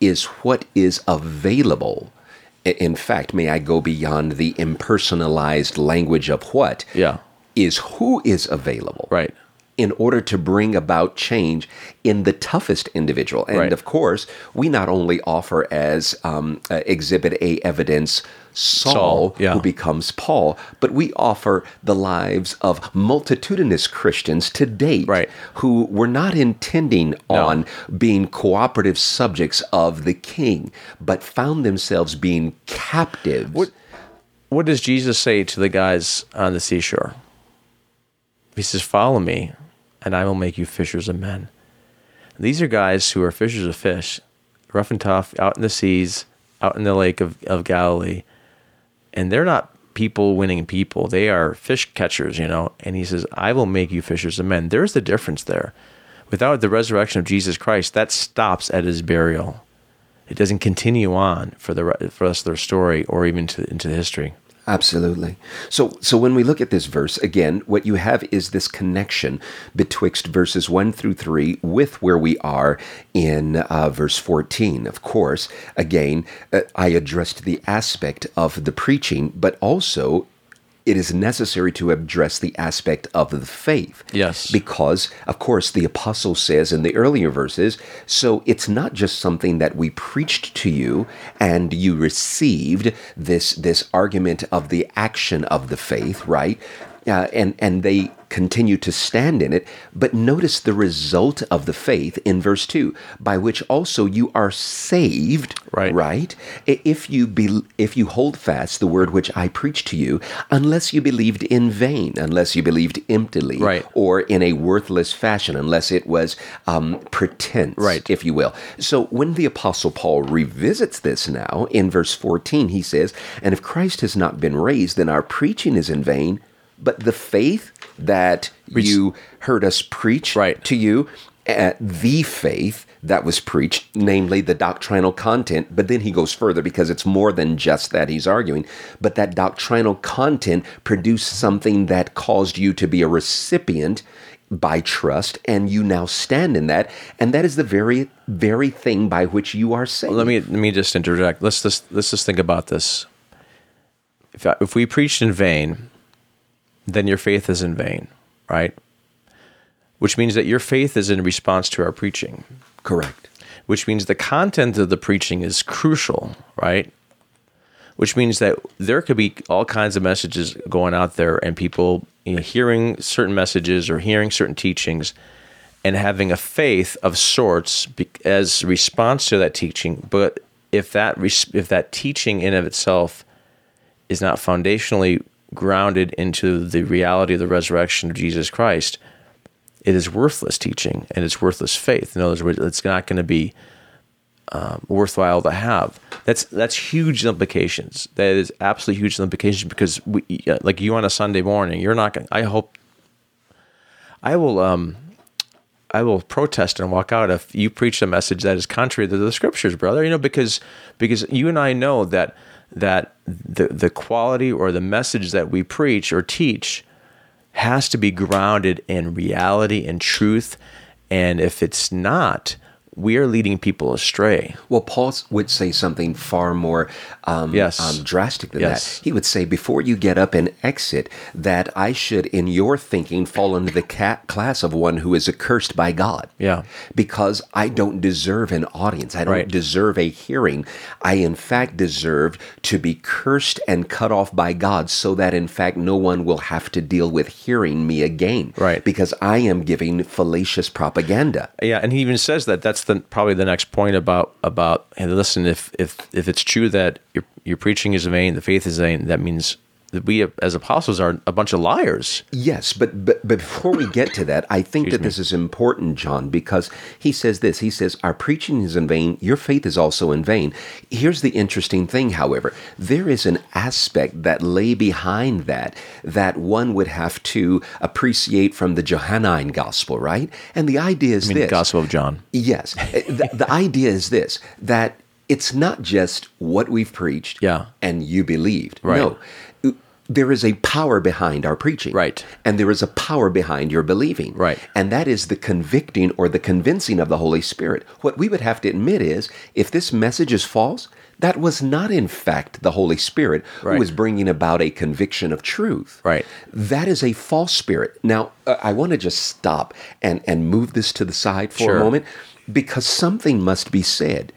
is what is available. In fact, may I go beyond the impersonalized language of what? Yeah. Is who is available. Right. In order to bring about change in the toughest individual. And Right. of course, we not only offer as um, uh, Exhibit A evidence Saul, Saul, yeah. who becomes Paul, but we offer the lives of multitudinous Christians to date Right. who were not intending No. on being cooperative subjects of the king, but found themselves being captives. What what does Jesus say to the guys on the seashore? He says, "Follow me, and I will make you fishers of men." These are guys who are fishers of fish, rough and tough, out in the seas, out in the lake of, of Galilee, and they're not people winning people. They are fish catchers, you know. And he says, "I will make you fishers of men." There's the difference there. Without the resurrection of Jesus Christ, that stops at his burial. It doesn't continue on for the for us their story or even to, into the history. Absolutely. So, so when we look at this verse again, what you have is this connection betwixt verses one through three with where we are in uh, verse fourteen. Of course, again, uh, I addressed the aspect of the preaching, but also it is necessary to address the aspect of the faith. Yes. Because, of course, the apostle says in the earlier verses, so it's not just something that we preached to you and you received this this argument of the action of the faith, right? Uh, and and they continue to stand in it. But notice the result of the faith in verse two, by which also you are saved, Right. right? If you be, if you hold fast the word which I preached to you, unless you believed in vain, unless you believed emptily, Right. or in a worthless fashion, unless it was um, pretense, Right. if you will. So when the Apostle Paul revisits this now in verse 14, he says, And if Christ has not been raised, then our preaching is in vain, but the faith that you heard us preach Right. to you, uh, the faith that was preached, namely the doctrinal content. But then he goes further because it's more than just that he's arguing, but that doctrinal content produced something that caused you to be a recipient by trust, and you now stand in that, and that is the very, very thing by which you are saved. Let me let me just interject. Let's just let's just think about this. If I, if we preached in vain, then your faith is in vain, right? Which means that your faith is in response to our preaching. Correct. Which means the content of the preaching is crucial, right? Which means that there could be all kinds of messages going out there, and people you know, hearing certain messages or hearing certain teachings, and having a faith of sorts as response to that teaching. But if that if that teaching in of itself is not foundationally grounded into the reality of the resurrection of Jesus Christ, it is worthless teaching and it's worthless faith. In other words, it's not going to be um, worthwhile to have. That's that's huge implications. That is absolutely huge implications because we, like you on a Sunday morning, you're not going. I hope. I will. Um, I will protest and walk out if you preach a message that is contrary to the scriptures, brother. You know, because because you and I know that that the the quality or the message that we preach or teach has to be grounded in reality and truth. And if it's not, we are leading people astray. Well, Paul would say something far more um, Yes. um, drastic than Yes. that. He would say, before you get up and exit, that I should, in your thinking, fall into the ca- class of one who is accursed by God. Yeah. Because I don't deserve an audience. I don't Right. deserve a hearing. I, in fact, deserve to be cursed and cut off by God so that, in fact, no one will have to deal with hearing me again. Right. Because I am giving fallacious propaganda. Yeah, and he even says that that's the probably the next point about about and listen if if if it's true that your your preaching is vain, the faith is vain, that means that we as apostles are a bunch of liars. Yes, but, but but before we get to that, I think that this is important, John, because he says this. He says, Our preaching is in vain, your faith is also in vain. Here's the interesting thing, however. There is an aspect that lay behind that that one would have to appreciate from the Johannine gospel, right? And the idea is this. Gospel of John. Yes. Eh, the, the idea is this that it's not just what we've preached Yeah. and you believed. Right. No. There is a power behind our preaching. Right. And there is a power behind your believing. Right. And that is the convicting or the convincing of the Holy Spirit. What we would have to admit is if this message is false, that was not in fact the Holy Spirit Right. who was bringing about a conviction of truth. Right. That is a false spirit. Now, uh, I want to just stop and, and move this to the side for Sure. a moment because something must be said.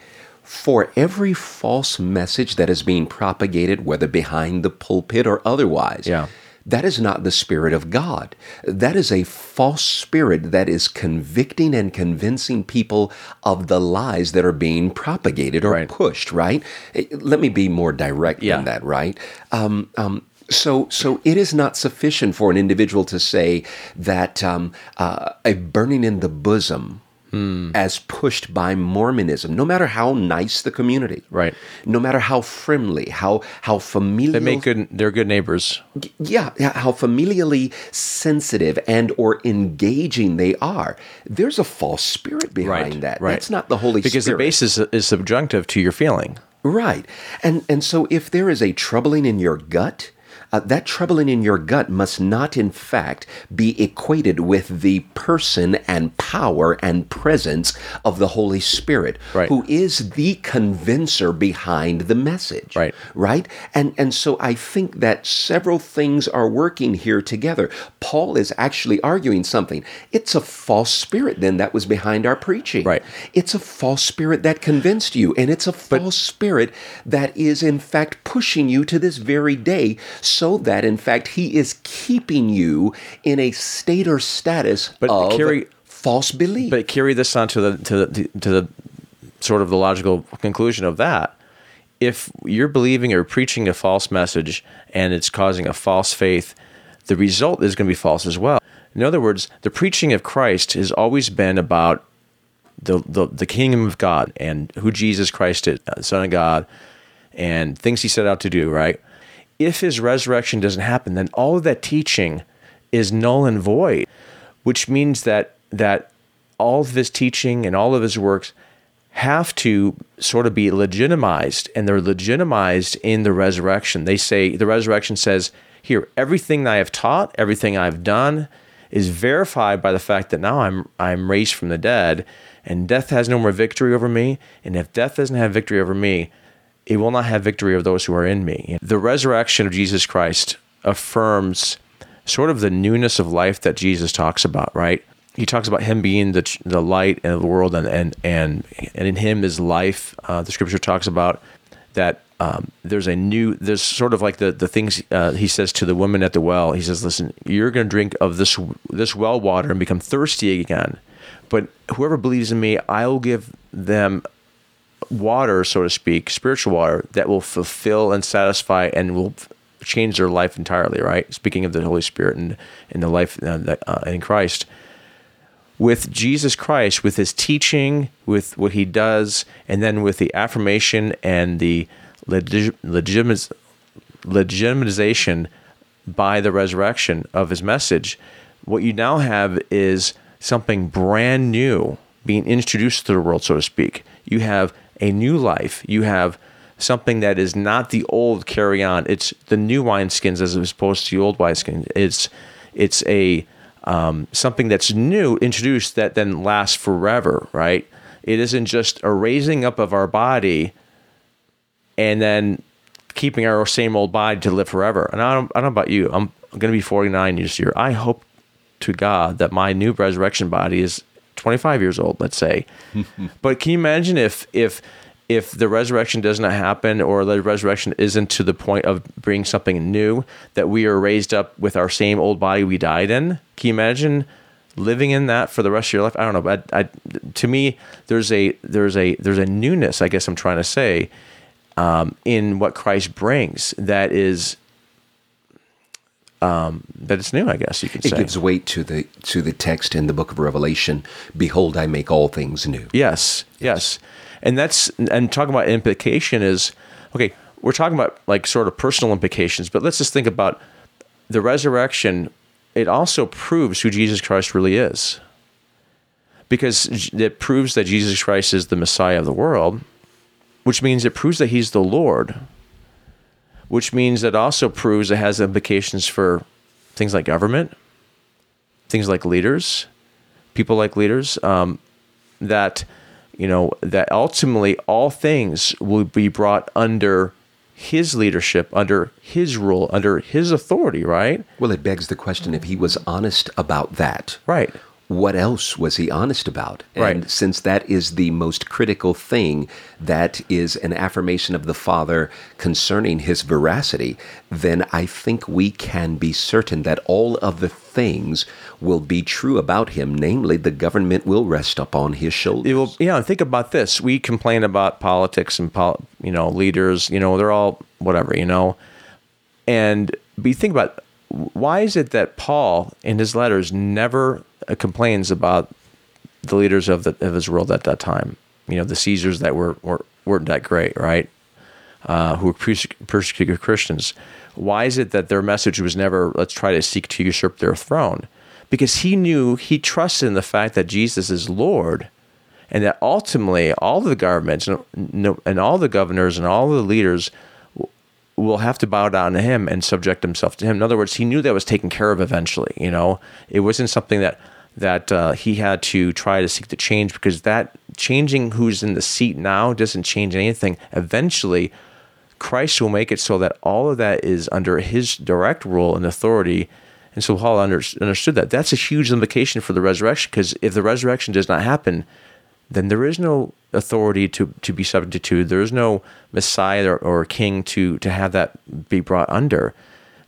For every false message that is being propagated, whether behind the pulpit or otherwise, Yeah. that is not the Spirit of God. That is a false spirit that is convicting and convincing people of the lies that are being propagated or Right. pushed, right? Eh, Let me be more direct Yeah. than that, right? Um, um, so, so it is not sufficient for an individual to say that um, uh, a burning in the bosom, Hmm. as pushed by Mormonism, no matter how nice the community, Right. No matter how friendly, how how familial, They make good they're good neighbors. yeah, yeah, how familially sensitive and or engaging they are. There's a false spirit behind Right. that. Right. That's not the Holy because Spirit. Because the basis is subjunctive to your feeling. Right. And and so if there is a troubling in your gut, uh, that troubling in your gut must not, in fact, be equated with the person and power and presence of the Holy Spirit, Right. who is the convincer behind the message. Right. Right. And and so I think that several things are working here together. Paul is actually arguing something. It's a false spirit then that was behind our preaching. Right. It's a false spirit that convinced you, and it's a false spirit that is, in fact, pushing you to this very day, so that, in fact, he is keeping you in a state or status But of carry- false belief. But carry this on to the to the to the sort of the logical conclusion of that. If you're believing or preaching a false message and it's causing a false faith, the result is going to be false as well. In other words, the preaching of Christ has always been about the, the, the kingdom of God and who Jesus Christ is, the Son of God, and things he set out to do, right? If his resurrection doesn't happen, then all of that teaching is null and void, which means that that all of his teaching and all of his works have to sort of be legitimized, and they're legitimized in the resurrection. They say the resurrection says, "Here, everything I have taught, everything I've done." Is verified by the fact that now I'm I'm raised from the dead, and death has no more victory over me. And if death doesn't have victory over me, it will not have victory over those who are in me. The resurrection of Jesus Christ affirms sort of the newness of life that Jesus talks about, right? He talks about him being the, the light of the world, and, and, and, and in him is life. Uh, the scripture talks about that um, there's a new, there's sort of like the, the things uh, he says to the woman at the well. He says, Listen, you're going to drink of this, this well water and become thirsty again. But whoever believes in me, I will give them water, so to speak, spiritual water that will fulfill and satisfy and will change their life entirely, right? Speaking of the Holy Spirit and, and the life uh, uh, in Christ. With Jesus Christ, with his teaching, with what he does, and then with the affirmation and the legit, legitimization by the resurrection of his message, what you now have is something brand new being introduced to the world, so to speak. You have a new life. You have something that is not the old carry on. It's the new wineskins as opposed to the old wineskins. It's it's a um, something that's new introduced that then lasts forever, right? It isn't just a raising up of our body and then keeping our same old body to live forever. And I don't, I don't know about you. I'm going to be 49 this year. I hope to God that my new resurrection body is 25 years old, let's say. but can you imagine if if if the resurrection does not happen or the resurrection isn't to the point of bringing something new that we are raised up with our same old body we died in? Can you imagine living in that for the rest of your life? I don't know, but I, I, to me, there's a there's a there's a newness. I guess I'm trying to say um, in what Christ brings that is um, that it's new. I guess you could it say. It gives weight to the to the text in the book of Revelation. Behold, I make all things new. Yes, yes, and that's and talking about implication is okay. We're talking about like sort of personal implications, but let's just think about the resurrection. It also proves who Jesus Christ really is, because it proves that Jesus Christ is the Messiah of the world, which means it proves that He's the Lord which means that also proves it has implications for things like government, things like leaders, people like leaders, um, that you know that ultimately all things will be brought under his leadership, under his rule, under his authority, right? Well, it begs the question if he was honest about that. Right what else was he honest about? And right. since that is the most critical thing, that is an affirmation of the Father concerning his veracity, then I think we can be certain that all of the things will be true about him. Namely, the government will rest upon his shoulders. It will, yeah, think about this. We complain about politics and pol- you know leaders. You know, they're all whatever. You know, and but you think about why is it that Paul in his letters never uh, complains about the leaders of the of his world at that time. You know, the Caesars that were, were weren't that great, right? Uh, who were persecuted Christians. Why is it that their message was never let's try to seek to usurp their throne? Because he knew he trusted in the fact that Jesus is Lord, and that ultimately all the governments and all the governors and all the leaders will have to bow down to him and subject himself to him. In other words, he knew that was taken care of eventually. You know, it wasn't something that that uh, he had to try to seek to change because that changing who's in the seat now doesn't change anything. Eventually, Christ will make it so that all of that is under his direct rule and authority. And so Paul under, understood that. That's a huge implication for the resurrection because if the resurrection does not happen, then there is no authority to, to be subject to. There is no Messiah or, or king to, to have that be brought under.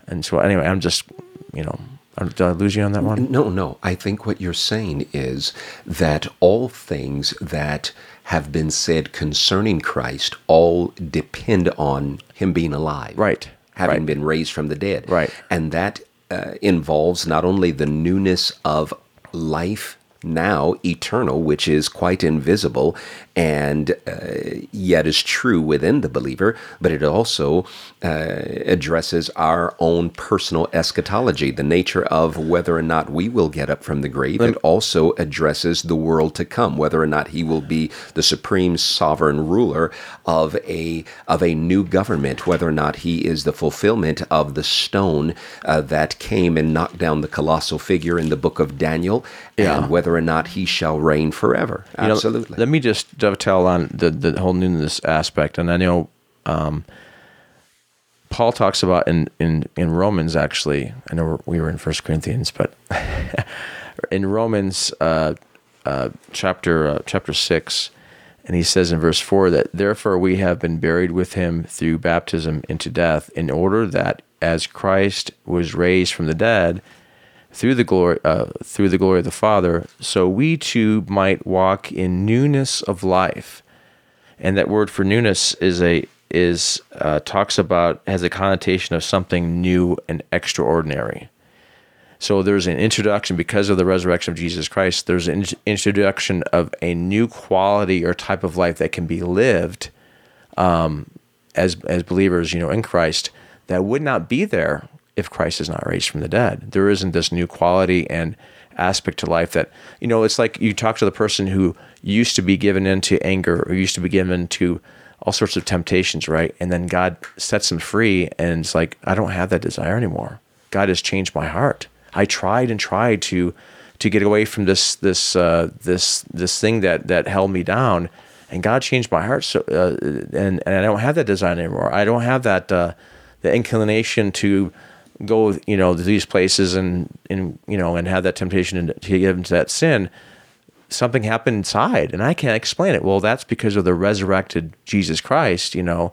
And so, anyway, I'm just, you know, did I lose you on that one? No, no. I think what you're saying is that all things that have been said concerning Christ all depend on him being alive. Right. Having right. been raised from the dead. Right. And that uh, involves not only the newness of life now eternal, which is quite invisible and uh, yet is true within the believer, but it also uh, addresses our own personal eschatology, the nature of whether or not we will get up from the grave. It also addresses the world to come, whether or not he will be the supreme sovereign ruler of a of a new government, whether or not he is the fulfillment of the stone uh, that came and knocked down the colossal figure in the book of Daniel, Yeah. and whether or not he shall reign forever. You know, Absolutely. let me just dovetail on the the whole newness aspect, and I know um, Paul talks about in in in Romans. Actually, I know we were in First Corinthians, but in Romans uh, uh, chapter uh, chapter six, and he says in verse four that therefore we have been buried with him through baptism into death, in order that as Christ was raised from the dead through the glory uh, through the glory of the Father, so we too might walk in newness of life. And that word for newness is a is uh, talks about has a connotation of something new and extraordinary. So there's an introduction because of the resurrection of Jesus Christ. There's an introduction of a new quality or type of life that can be lived um, as as believers, you know, in Christ that would not be there if Christ is not raised from the dead. There isn't this new quality and aspect to life that you know. It's like you talk to the person who used to be given into anger or used to be given to all sorts of temptations, right? And then God sets them free, and it's like I don't have that desire anymore. God has changed my heart. I tried and tried to to get away from this this uh, this this thing that that held me down, and God changed my heart. So uh, and and I don't have that desire anymore. I don't have that uh, the inclination to go you know to these places and and you know and have that temptation to get into that sin. Something happened inside, and I can't explain it. Well, that's because of the resurrected Jesus Christ. You know,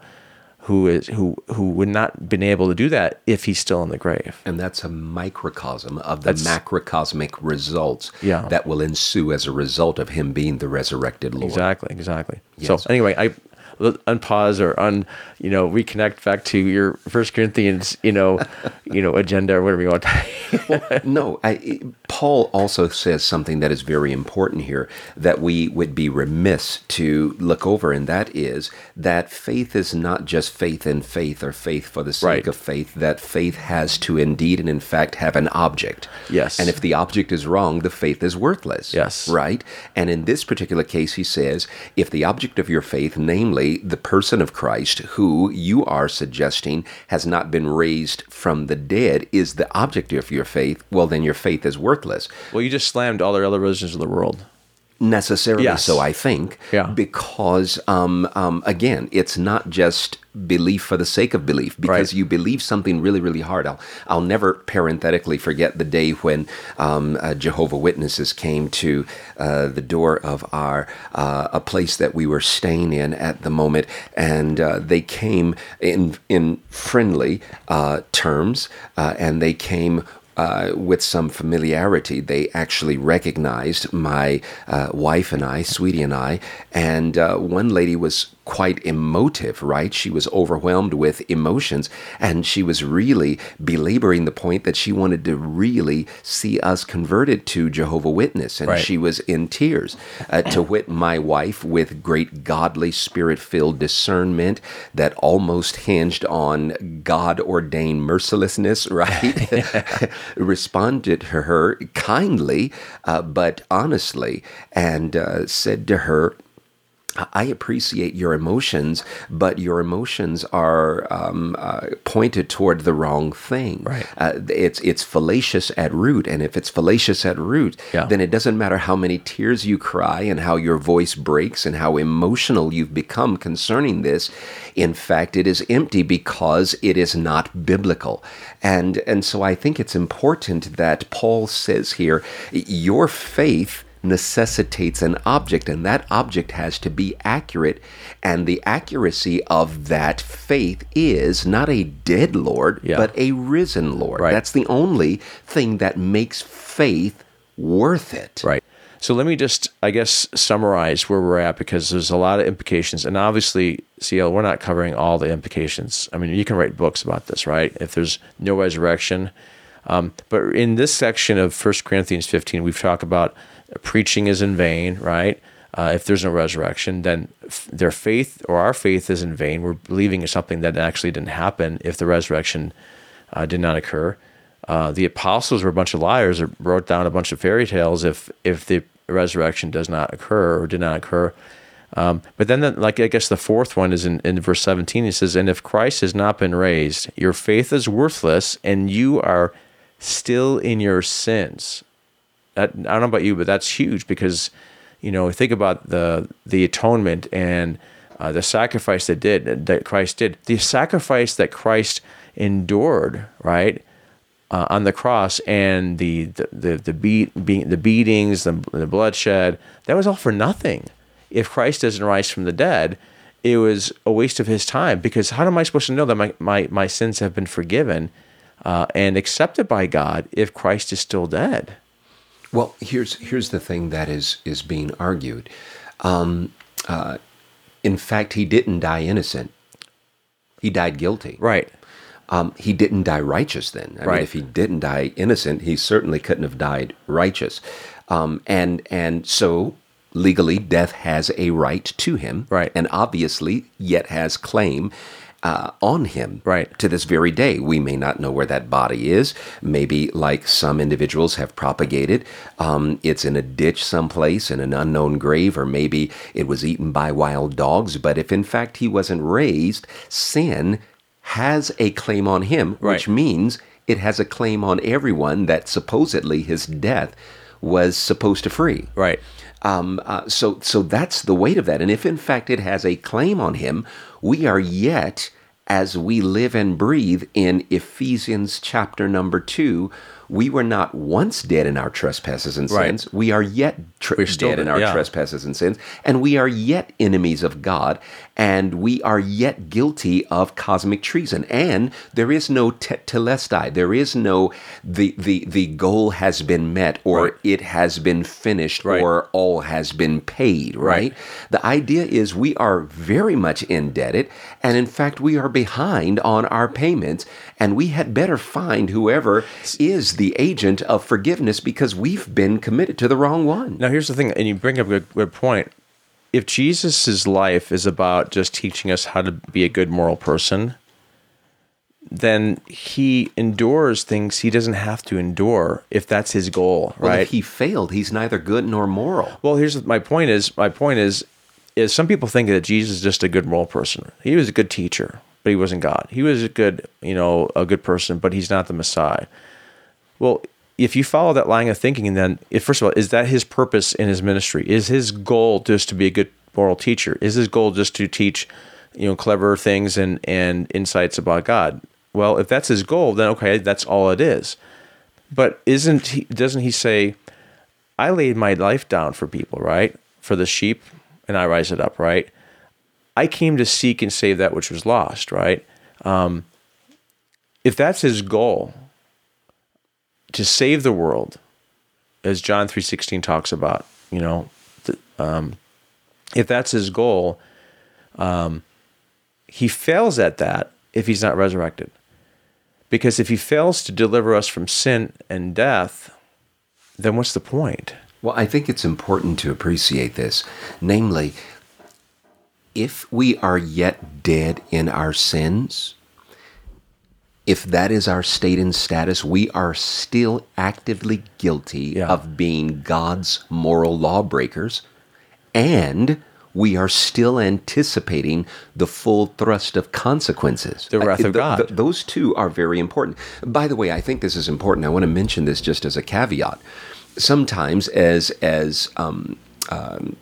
who is who who would not been able to do that if he's still in the grave. And that's a microcosm of the That's- macrocosmic results Yeah. that will ensue as a result of him being the resurrected Lord. Exactly, exactly. Yes. So anyway, I unpause or un you know reconnect back to your First Corinthians you know you know agenda or whatever you want. to no, I, Paul also says something that is very important here that we would be remiss to look over, and that is that faith is not just faith in faith or faith for the sake Right. of faith, that faith has to indeed and in fact have an object. Yes. And if the object is wrong, the faith is worthless. Yes. Right? And in this particular case, he says, if the object of your faith, namely the person of Christ, who you are suggesting has not been raised from the dead, is the object of your faith, well, then your faith is worthless. well, you just slammed all the other religions of the world. Necessarily Yes. so, I think. Yeah. Because, um, um, again, it's not just belief for the sake of belief. Because Right. you believe something really, really hard. I'll, I'll never parenthetically forget the day when um, uh, Jehovah Witnesses came to uh, the door of our uh, a place that we were staying in at the moment, and uh, they came in in friendly uh, terms, uh, and they came uh, with some familiarity. They actually recognized my uh, wife and I, Sweetie and I, and uh, one lady was quite emotive, right? She was overwhelmed with emotions, and she was really belaboring the point that she wanted to really see us converted to Jehovah Witness, and Right. she was in tears. Uh, to wit, my wife, with great godly, spirit filled discernment that almost hinged on God ordained mercilessness, right? responded to her kindly, uh, but honestly, and uh, said to her, I appreciate your emotions, but your emotions are um, uh, pointed toward the wrong thing. Right. Uh, it's it's fallacious at root, and if it's fallacious at root, Yeah. then it doesn't matter how many tears you cry and how your voice breaks and how emotional you've become concerning this. In fact, it is empty because it is not biblical, and and so I think it's important that Paul says here, your faith necessitates an object, and that object has to be accurate. And the accuracy of that faith is not a dead Lord, Yeah. but a risen Lord. Right. That's the only thing that makes faith worth it. Right. So let me just, I guess, summarize where we're at because there's a lot of implications. And obviously, CL, we're not covering all the implications. I mean, you can write books about this, right? If there's no resurrection, Um, but in this section of 1 Corinthians 15, we've talked about preaching is in vain, right? Uh, if there's no resurrection, then f- their faith or our faith is in vain. We're believing in something that actually didn't happen if the resurrection uh, did not occur. Uh, the apostles were a bunch of liars or wrote down a bunch of fairy tales if if the resurrection does not occur or did not occur. Um, but then, the, like I guess the fourth one is in, in verse 17. He says, "And if Christ has not been raised, your faith is worthless, and you are still in your sins." That, I don't know about you, but that's huge because you know think about the the atonement and uh, the sacrifice that did that Christ did. The sacrifice that Christ endured, right? Uh, on the cross and the the the, the beat, beat the beatings, the, the bloodshed, that was all for nothing if Christ doesn't rise from the dead, it was a waste of his time because how am I supposed to know that my, my, my sins have been forgiven uh, and accepted by God if Christ is still dead? Well, here's here's the thing that is is being argued. Um, uh, in fact, he didn't die innocent. He died guilty. Right. Um, he didn't die righteous. Then, I right. mean, if he didn't die innocent, he certainly couldn't have died righteous. Um, and and so legally death has a right to him right and obviously yet has claim uh, on him right. to this very day. We may not know where that body is. Maybe like some individuals have propagated um, it's in a ditch someplace in an unknown grave or maybe it was eaten by wild dogs. But if in fact he wasn't raised sin has a claim on him right. which means it has a claim on everyone that supposedly his death was supposed to free. Right. Um, uh, so, so that's the weight of that. And if in fact it has a claim on him, we are yet, as we live and breathe in Ephesians chapter number two, we were not once dead in our trespasses and sins. Right. We are yet tr- dead in our yeah. trespasses and sins, and we are yet enemies of God, and we are yet guilty of cosmic treason. And there is no tetelestai. There is no the the the goal has been met, or Right. it has been finished, Right. or all has been paid. Right? Right. The idea is we are very much indebted, and in fact we are behind on our payments, and we had better find whoever is the agent of forgiveness because we've been committed to the wrong one. Now, here's the thing, and you bring up a good, good point. If Jesus' life is about just teaching us how to be a good moral person, then he endures things he doesn't have to endure if that's his goal, Well, right? if he failed, he's neither good nor moral. Well, here's my point is my point is is some people think that Jesus is just a good moral person. He was a good teacher, but he wasn't God. He was a good, you know, a good person, but he's not the Messiah. Well, if you follow that line of thinking, then if, first of all, is that his purpose in his ministry? Is his goal just to be a good moral teacher? Is his goal just to teach, you know, clever things and and insights about God? Well, if that's his goal, then okay, that's all it is. But isn't he? Doesn't he say, "I laid my life down for people, right? For the sheep, and I rise it up, right? I came to seek and save that which was lost, right? Um, if that's his goal, to save the world, as John three sixteen talks about, you know, um, if that's his goal, um, he fails at that if he's not resurrected. Because if he fails to deliver us from sin and death, then what's the point? Well, I think it's important to appreciate this. Namely, if we are yet dead in our sins, if that is our state and status, we are still actively guilty Yeah. of being God's moral lawbreakers, and we are still anticipating the full thrust of consequences. The wrath I- of th- God. th- those two are very important. By the way, I think this is important. I want to mention this just as a caveat. Sometimes, as as um, um,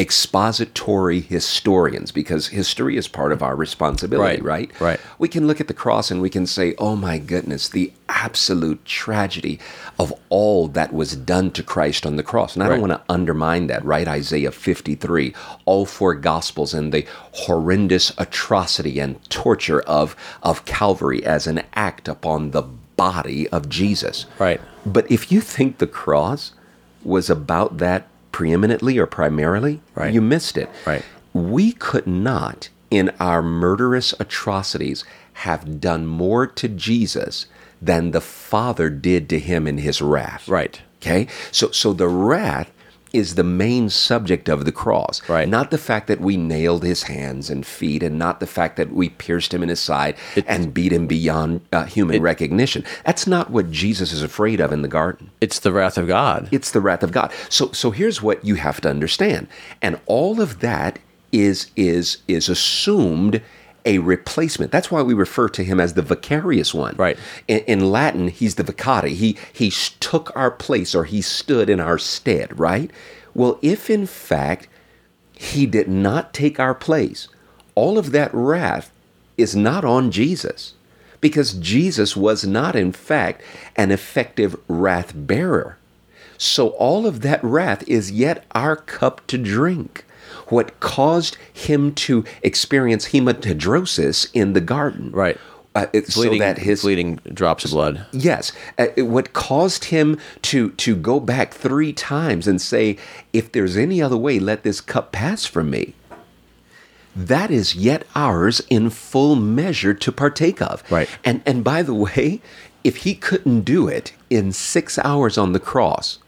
expository historians, because history is part of our responsibility, Right, right? right. We can look at the cross and we can say, "Oh my goodness, the absolute tragedy of all that was done to Christ on the cross." And I don't want to undermine that, right? Isaiah 53, all four gospels and the horrendous atrocity and torture of of Calvary as an act upon the body of Jesus. Right. But if you think the cross was about that preeminently or primarily, Right. you missed it. Right. We could not, in our murderous atrocities, have done more to Jesus than the Father did to him in his wrath. Right. Okay? So so the wrath is the main subject of the cross. Right. Not the fact that we nailed his hands and feet, and not the fact that we pierced him in his side and beat him beyond uh, human recognition. That's not what Jesus is afraid of in the garden. It's the wrath of God. It's the wrath of God. So so here's what you have to understand. And all of that is is is assumed a replacement. That's why we refer to him as the vicarious one. Right. In, in Latin, he's the vicari. He he took our place or he stood in our stead, right? Well, if in fact he did not take our place, all of that wrath is not on Jesus because Jesus was not in fact an effective wrath bearer. So all of that wrath is yet our cup to drink what caused him to experience hematidrosis in the garden. Right. Uh, it- so that his bleeding drops of blood. Yes, uh, what caused him to to go back three times and say, "If there's any other way, let this cup pass from me." That is yet ours in full measure to partake of. Right. And and by the way, if he couldn't do it in six hours on the cross,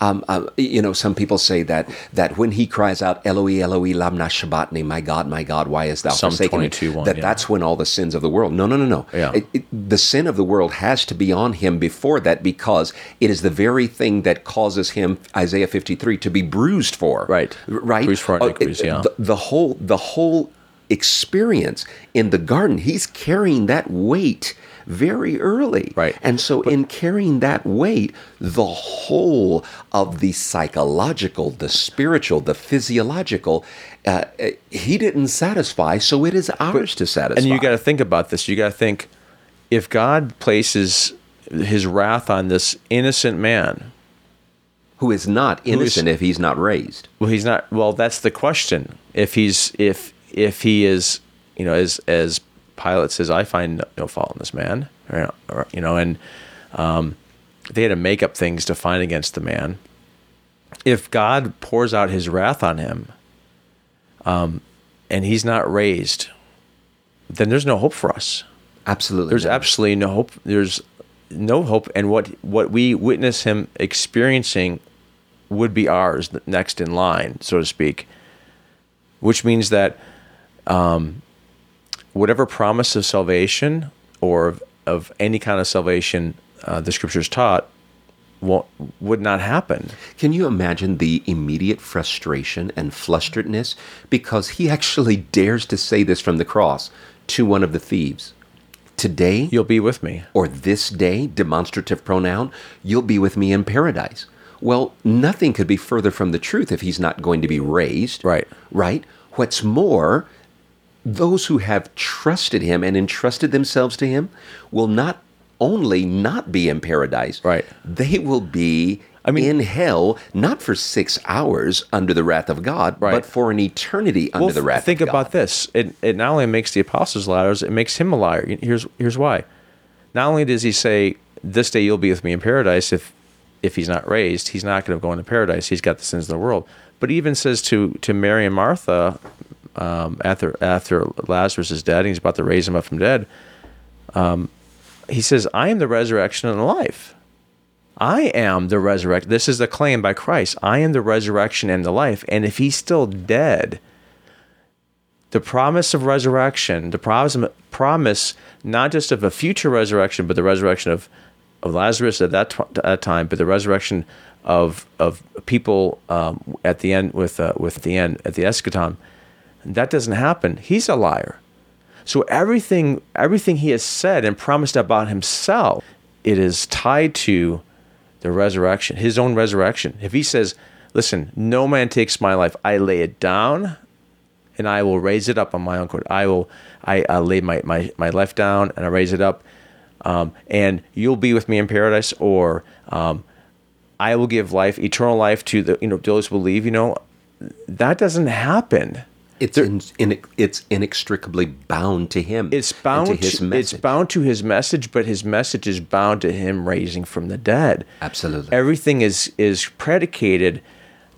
um, uh, you know, some people say that that when he cries out, "Eloi, Eloi, lamna shabatni," my God, my God, why hast thou Psalm forsaken me? 22, one, that yeah. that's when all the sins of the world. No, no, no, no. Yeah. It- it- the sin of the world has to be on him before that because it is the very thing that causes him, Isaiah 53, to be bruised for. Right. Right. Bruised for Uh, iniquities, yeah. The, the whole the whole experience in the garden, he's carrying that weight very early. Right. And so, in carrying that weight, the whole of the psychological, the spiritual, the physiological, uh, uh, he didn't satisfy, so it is ours to satisfy. And you got to think about this. You got to think if God places his wrath on this innocent man, who is not innocent if he's not raised. well, he's not. Well, that's the question. If he's if if he is, you know, as as Pilate says, I find no, fault in this man, or, or, you know, and um, they had to make up things to find against the man. If God pours out His wrath on him, um, and he's not raised, then there's no hope for us. Absolutely. There's not. absolutely no hope. There's no hope, and what what we witness him experiencing would be ours next in line, so to speak. Which means that um, whatever promise of salvation or of, of any kind of salvation uh, the scriptures taught won't, would not happen. Can you imagine the immediate frustration and flusteredness? Because he actually dares to say this from the cross to one of the thieves. Today, You'll be with me. or this day, demonstrative pronoun, you'll be with me in paradise. Well, nothing could be further from the truth if he's not going to be raised. Right. Right? What's more, those who have trusted him and entrusted themselves to him will not only not be in paradise, Right. they will be I mean- in hell not for six hours under the wrath of God, Right. but for an eternity under Well, the wrath think of God. Think about this. It, it not only makes the apostles liars, it makes him a liar. Here's here's why. Not only does he say, "This day you'll be with me in paradise," if if he's not raised, he's not going to go into paradise. He's got the sins of the world. But he even says to to Mary and Martha um, after after Lazarus is dead, and he's about to raise him up from dead. Um, he says, "I am the resurrection and the life." I am the resurrection. This is the claim by Christ. I am the resurrection and the life. And if he's still dead, the promise of resurrection, the promise, promise not just of a future resurrection, but the resurrection of, of Lazarus at that, t- that time, but the resurrection of of people um, at the end with uh, with the end at the eschaton, that doesn't happen. He's a liar. So everything everything he has said and promised about himself, it is tied to the resurrection, his own resurrection. If he says, "Listen, no man takes my life; I lay it down, and I will raise it up on my own accord. I will, I uh, lay my, my my life down and I raise it up, um, and you'll be with me in paradise, or um, I will give life, eternal life to the you know those who believe. You know, that doesn't happen. It's in, in, it's inextricably bound to him. It's bound to his it's message. bound to his message, but his message is bound to him raising from the dead. Absolutely. Everything is is predicated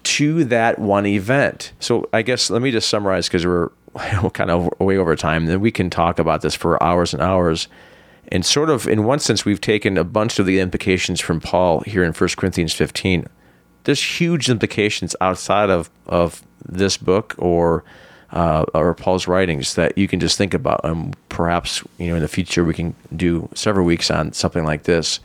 to that one event. So I guess let me just summarize because we're, we're kind of way over time. Then we can talk about this for hours and hours. And sort of, in one sense, we've taken a bunch of the implications from Paul here in 1 Corinthians 15. There's huge implications outside of, of this book or uh, or Paul's writings that you can just think about. And perhaps you know in the future we can do several weeks on something like this.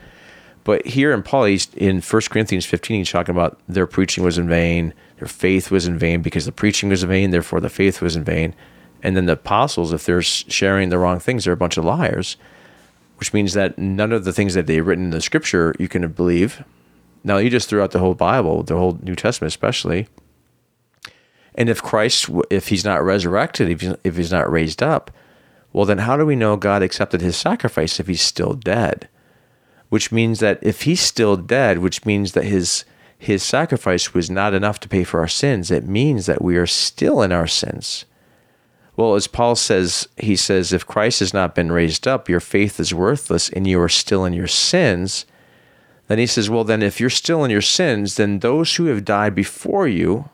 But here in Paul, he's in 1 Corinthians 15, he's talking about their preaching was in vain, their faith was in vain because the preaching was in vain, therefore the faith was in vain. And then the apostles, if they're sharing the wrong things, they're a bunch of liars which means that none of the things that they've written in the scripture you can believe. Now, you just threw out the whole Bible, the whole New Testament, especially. And if Christ, if he's not resurrected, if he's, if he's not raised up, well, then how do we know God accepted his sacrifice if he's still dead? Which means that if he's still dead, which means that his his sacrifice was not enough to pay for our sins, it means that we are still in our sins. Well, as Paul says, he says, if Christ has not been raised up, your faith is worthless and you are still in your sins. Then he says, well, then if you're still in your sins, then those who have died before you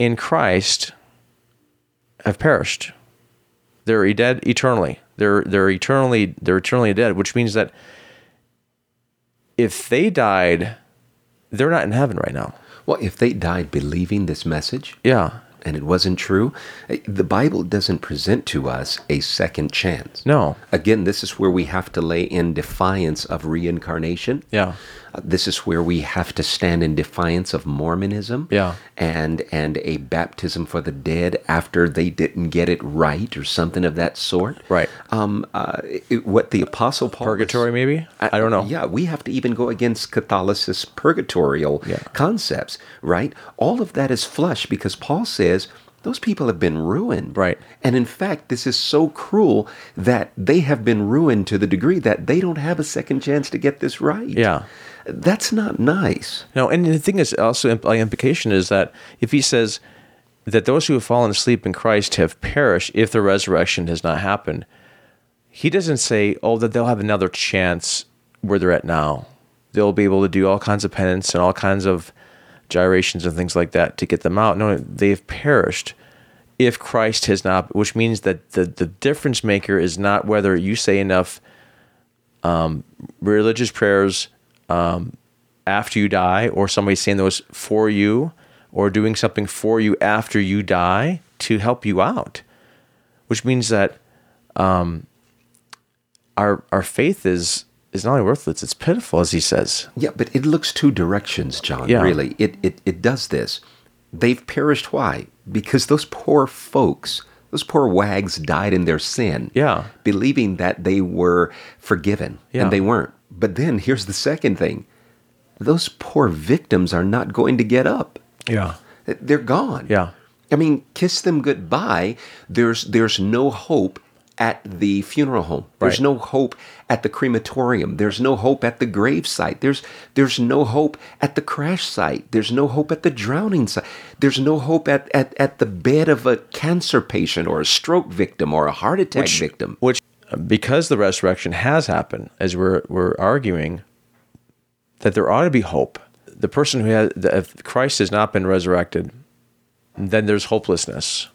in Christ have perished. They're dead eternally. They're they're eternally they're eternally dead, which means that if they died, they're not in heaven right now. Well, if they died believing this message, yeah, and it wasn't true, eh, the Bible doesn't present to us a second chance. No. Again, this is where we have to lay in defiance of reincarnation. Yeah. This is where we have to stand in defiance of Mormonism. Yeah. And and a baptism for the dead after they didn't get it right or something of that sort. Right. Um. Uh. It, what the Apostle Paul. Purgatory, was, maybe. I, I, don't know. Yeah. We have to even go against Catholicist purgatorial yeah. concepts. Right. All of that is flush because Paul says those people have been ruined. Right. And in fact, this is so cruel that they have been ruined to the degree that they don't have a second chance to get this right. Yeah. That's not nice. No, and the thing is also implication is that if he says that those who have fallen asleep in Christ have perished if the resurrection has not happened, he doesn't say, oh, that they'll have another chance where they're at now. They'll be able to do all kinds of penance and all kinds of gyrations and things like that to get them out. No, they've perished if Christ has not, which means that the, the difference maker is not whether you say enough um, religious prayers um, after you die or somebody saying those for you or doing something for you after you die to help you out, which means that um, our our faith is is not only worthless, it's pitiful, as he says. Yeah, but it looks two directions, John. Yeah. Really, it, it it does this. They've perished. Why? Because those poor folks, those poor wags, died in their sin. Yeah, believing that they were forgiven, yeah. and they weren't. But then here's the second thing: those poor victims are not going to get up. Yeah, they're gone. Yeah. I mean, kiss them goodbye. There's there's no hope at the funeral home. There's right. no hope at the crematorium. There's no hope at the grave site. There's there's no hope at the crash site. There's no hope at the drowning site. There's no hope at, at, at the bed of a cancer patient or a stroke victim or a heart attack which, victim. Which because the resurrection has happened, as we're we're arguing, that there ought to be hope. The person who has if Christ has not been resurrected, then there's hopelessness.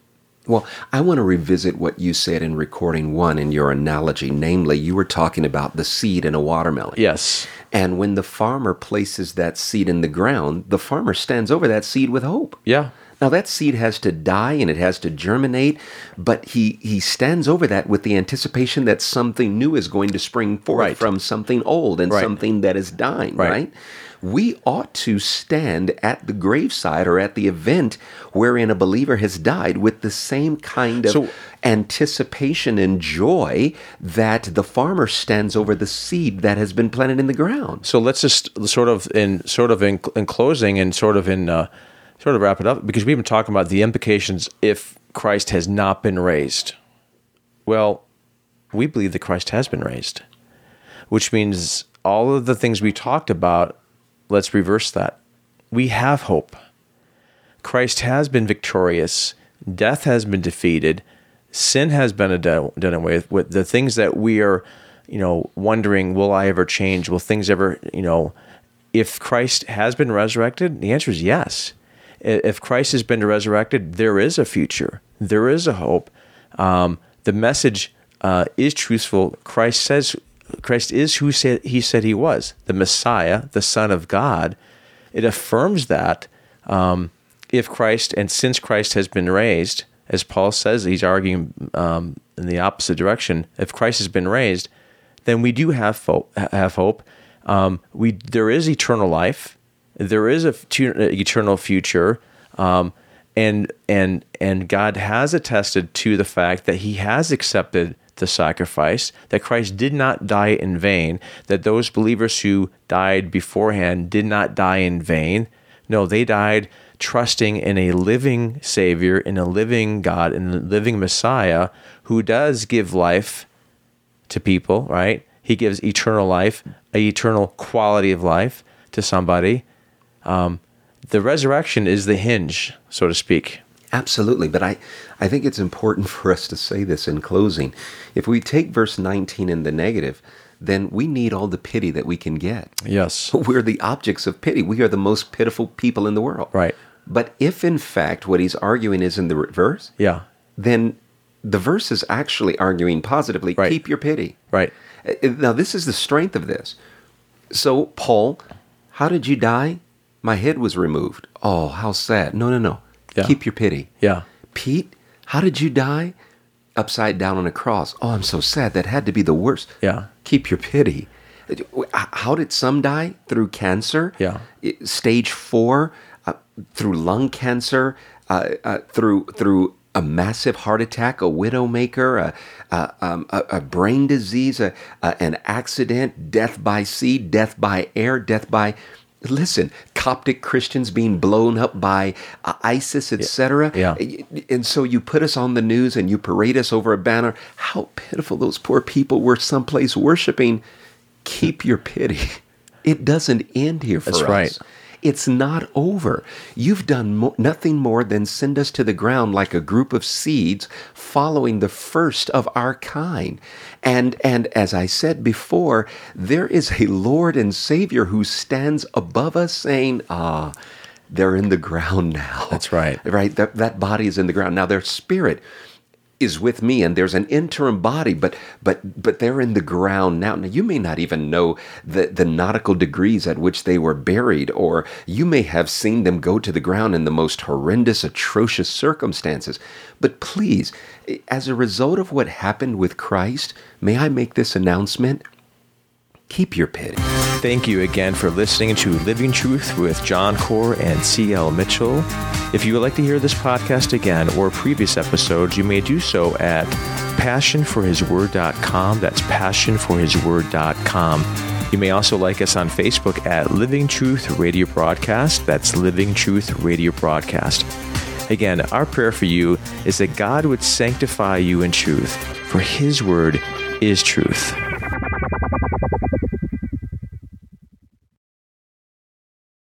Well, I want to revisit what you said in recording one in your analogy. Namely, you were talking about the seed in a watermelon. Yes. And when the farmer places that seed in the ground, the farmer stands over that seed with hope. Yeah. Now that seed has to die and it has to germinate, but he he stands over that with the anticipation that something new is going to spring forth right. from something old and right. something that is dying, right. right? we ought to stand at the graveside or at the event wherein a believer has died with the same kind of so, anticipation and joy that the farmer stands over the seed that has been planted in the ground. So let's just sort of in sort of in, in closing and sort of in uh, sort of wrap it up because we've been talking about the implications if Christ has not been raised. Well, we believe that Christ has been raised, which means all of the things we talked about let's reverse that. We have hope. Christ has been victorious. Death has been defeated. Sin has been done, away with. With the things that we are, you know, wondering, will I ever change? Will things ever, you know, if Christ has been resurrected, the answer is yes. If Christ has been resurrected, there is a future. There is a hope. Um, the message uh, is truthful. Christ says Christ is who said he said he was, the Messiah, the Son of God. It affirms that um, if Christ and since Christ has been raised, as Paul says, he's arguing um, in the opposite direction. If Christ has been raised, then we do have hope. Have hope. Um, we there is eternal life. There is a eternal future, um, and and and God has attested to the fact that He has accepted the sacrifice, that Christ did not die in vain, that those believers who died beforehand did not die in vain. No, they died trusting in a living Savior, in a living God, in a living Messiah who does give life to people, right? He gives eternal life, a eternal quality of life to somebody. Um, the resurrection is the hinge, so to speak. Absolutely, but I, I think it's important for us to say this in closing. If we take verse 19 in the negative, then we need all the pity that we can get. Yes. We're the objects of pity. We are the most pitiful people in the world. Right. But if in fact what he's arguing is in the reverse, yeah, then the verse is actually arguing positively, right. keep your pity. Right. Uh, now this is the strength of this. So Paul, how did you die? My head was removed. Oh, how sad. No, no, no. Yeah. Keep your pity. Yeah. Pete, how did you die? Upside down on a cross. Oh, I'm so sad. That had to be the worst. Yeah. Keep your pity. How did some die? Through cancer? Yeah. Stage four, uh, through lung cancer, uh, uh, through through a massive heart attack, a widowmaker, a, a, um, a, a brain disease, a, an accident, death by sea, death by air, death by listen, Coptic Christians being blown up by uh, ISIS, etc. Yeah. And so you put us on the news and you parade us over a banner. How pitiful those poor people were someplace worshiping. Keep your pity. It doesn't end here for That's us. right. It's not over. You've done mo- nothing more than send us to the ground like a group of seeds following the first of our kind. And and as I said before, there is a Lord and Savior who stands above us saying, "Ah, they're in the ground now." That's right. Right? That that body is in the ground. Now their spirit is with me and there's an interim body but but but they're in the ground now. Now you may not even know the the nautical degrees at which they were buried or you may have seen them go to the ground in the most horrendous atrocious circumstances. But please as a result of what happened with Christ may I make this announcement keep your pity Thank you again for listening to Living Truth with John Core and C.L. Mitchell. If you would like to hear this podcast again or previous episodes, you may do so at passionforhisword.com. That's passionforhisword.com. You may also like us on Facebook at Living Truth Radio Broadcast. That's Living Truth Radio Broadcast. Again, our prayer for you is that God would sanctify you in truth, for His word is truth.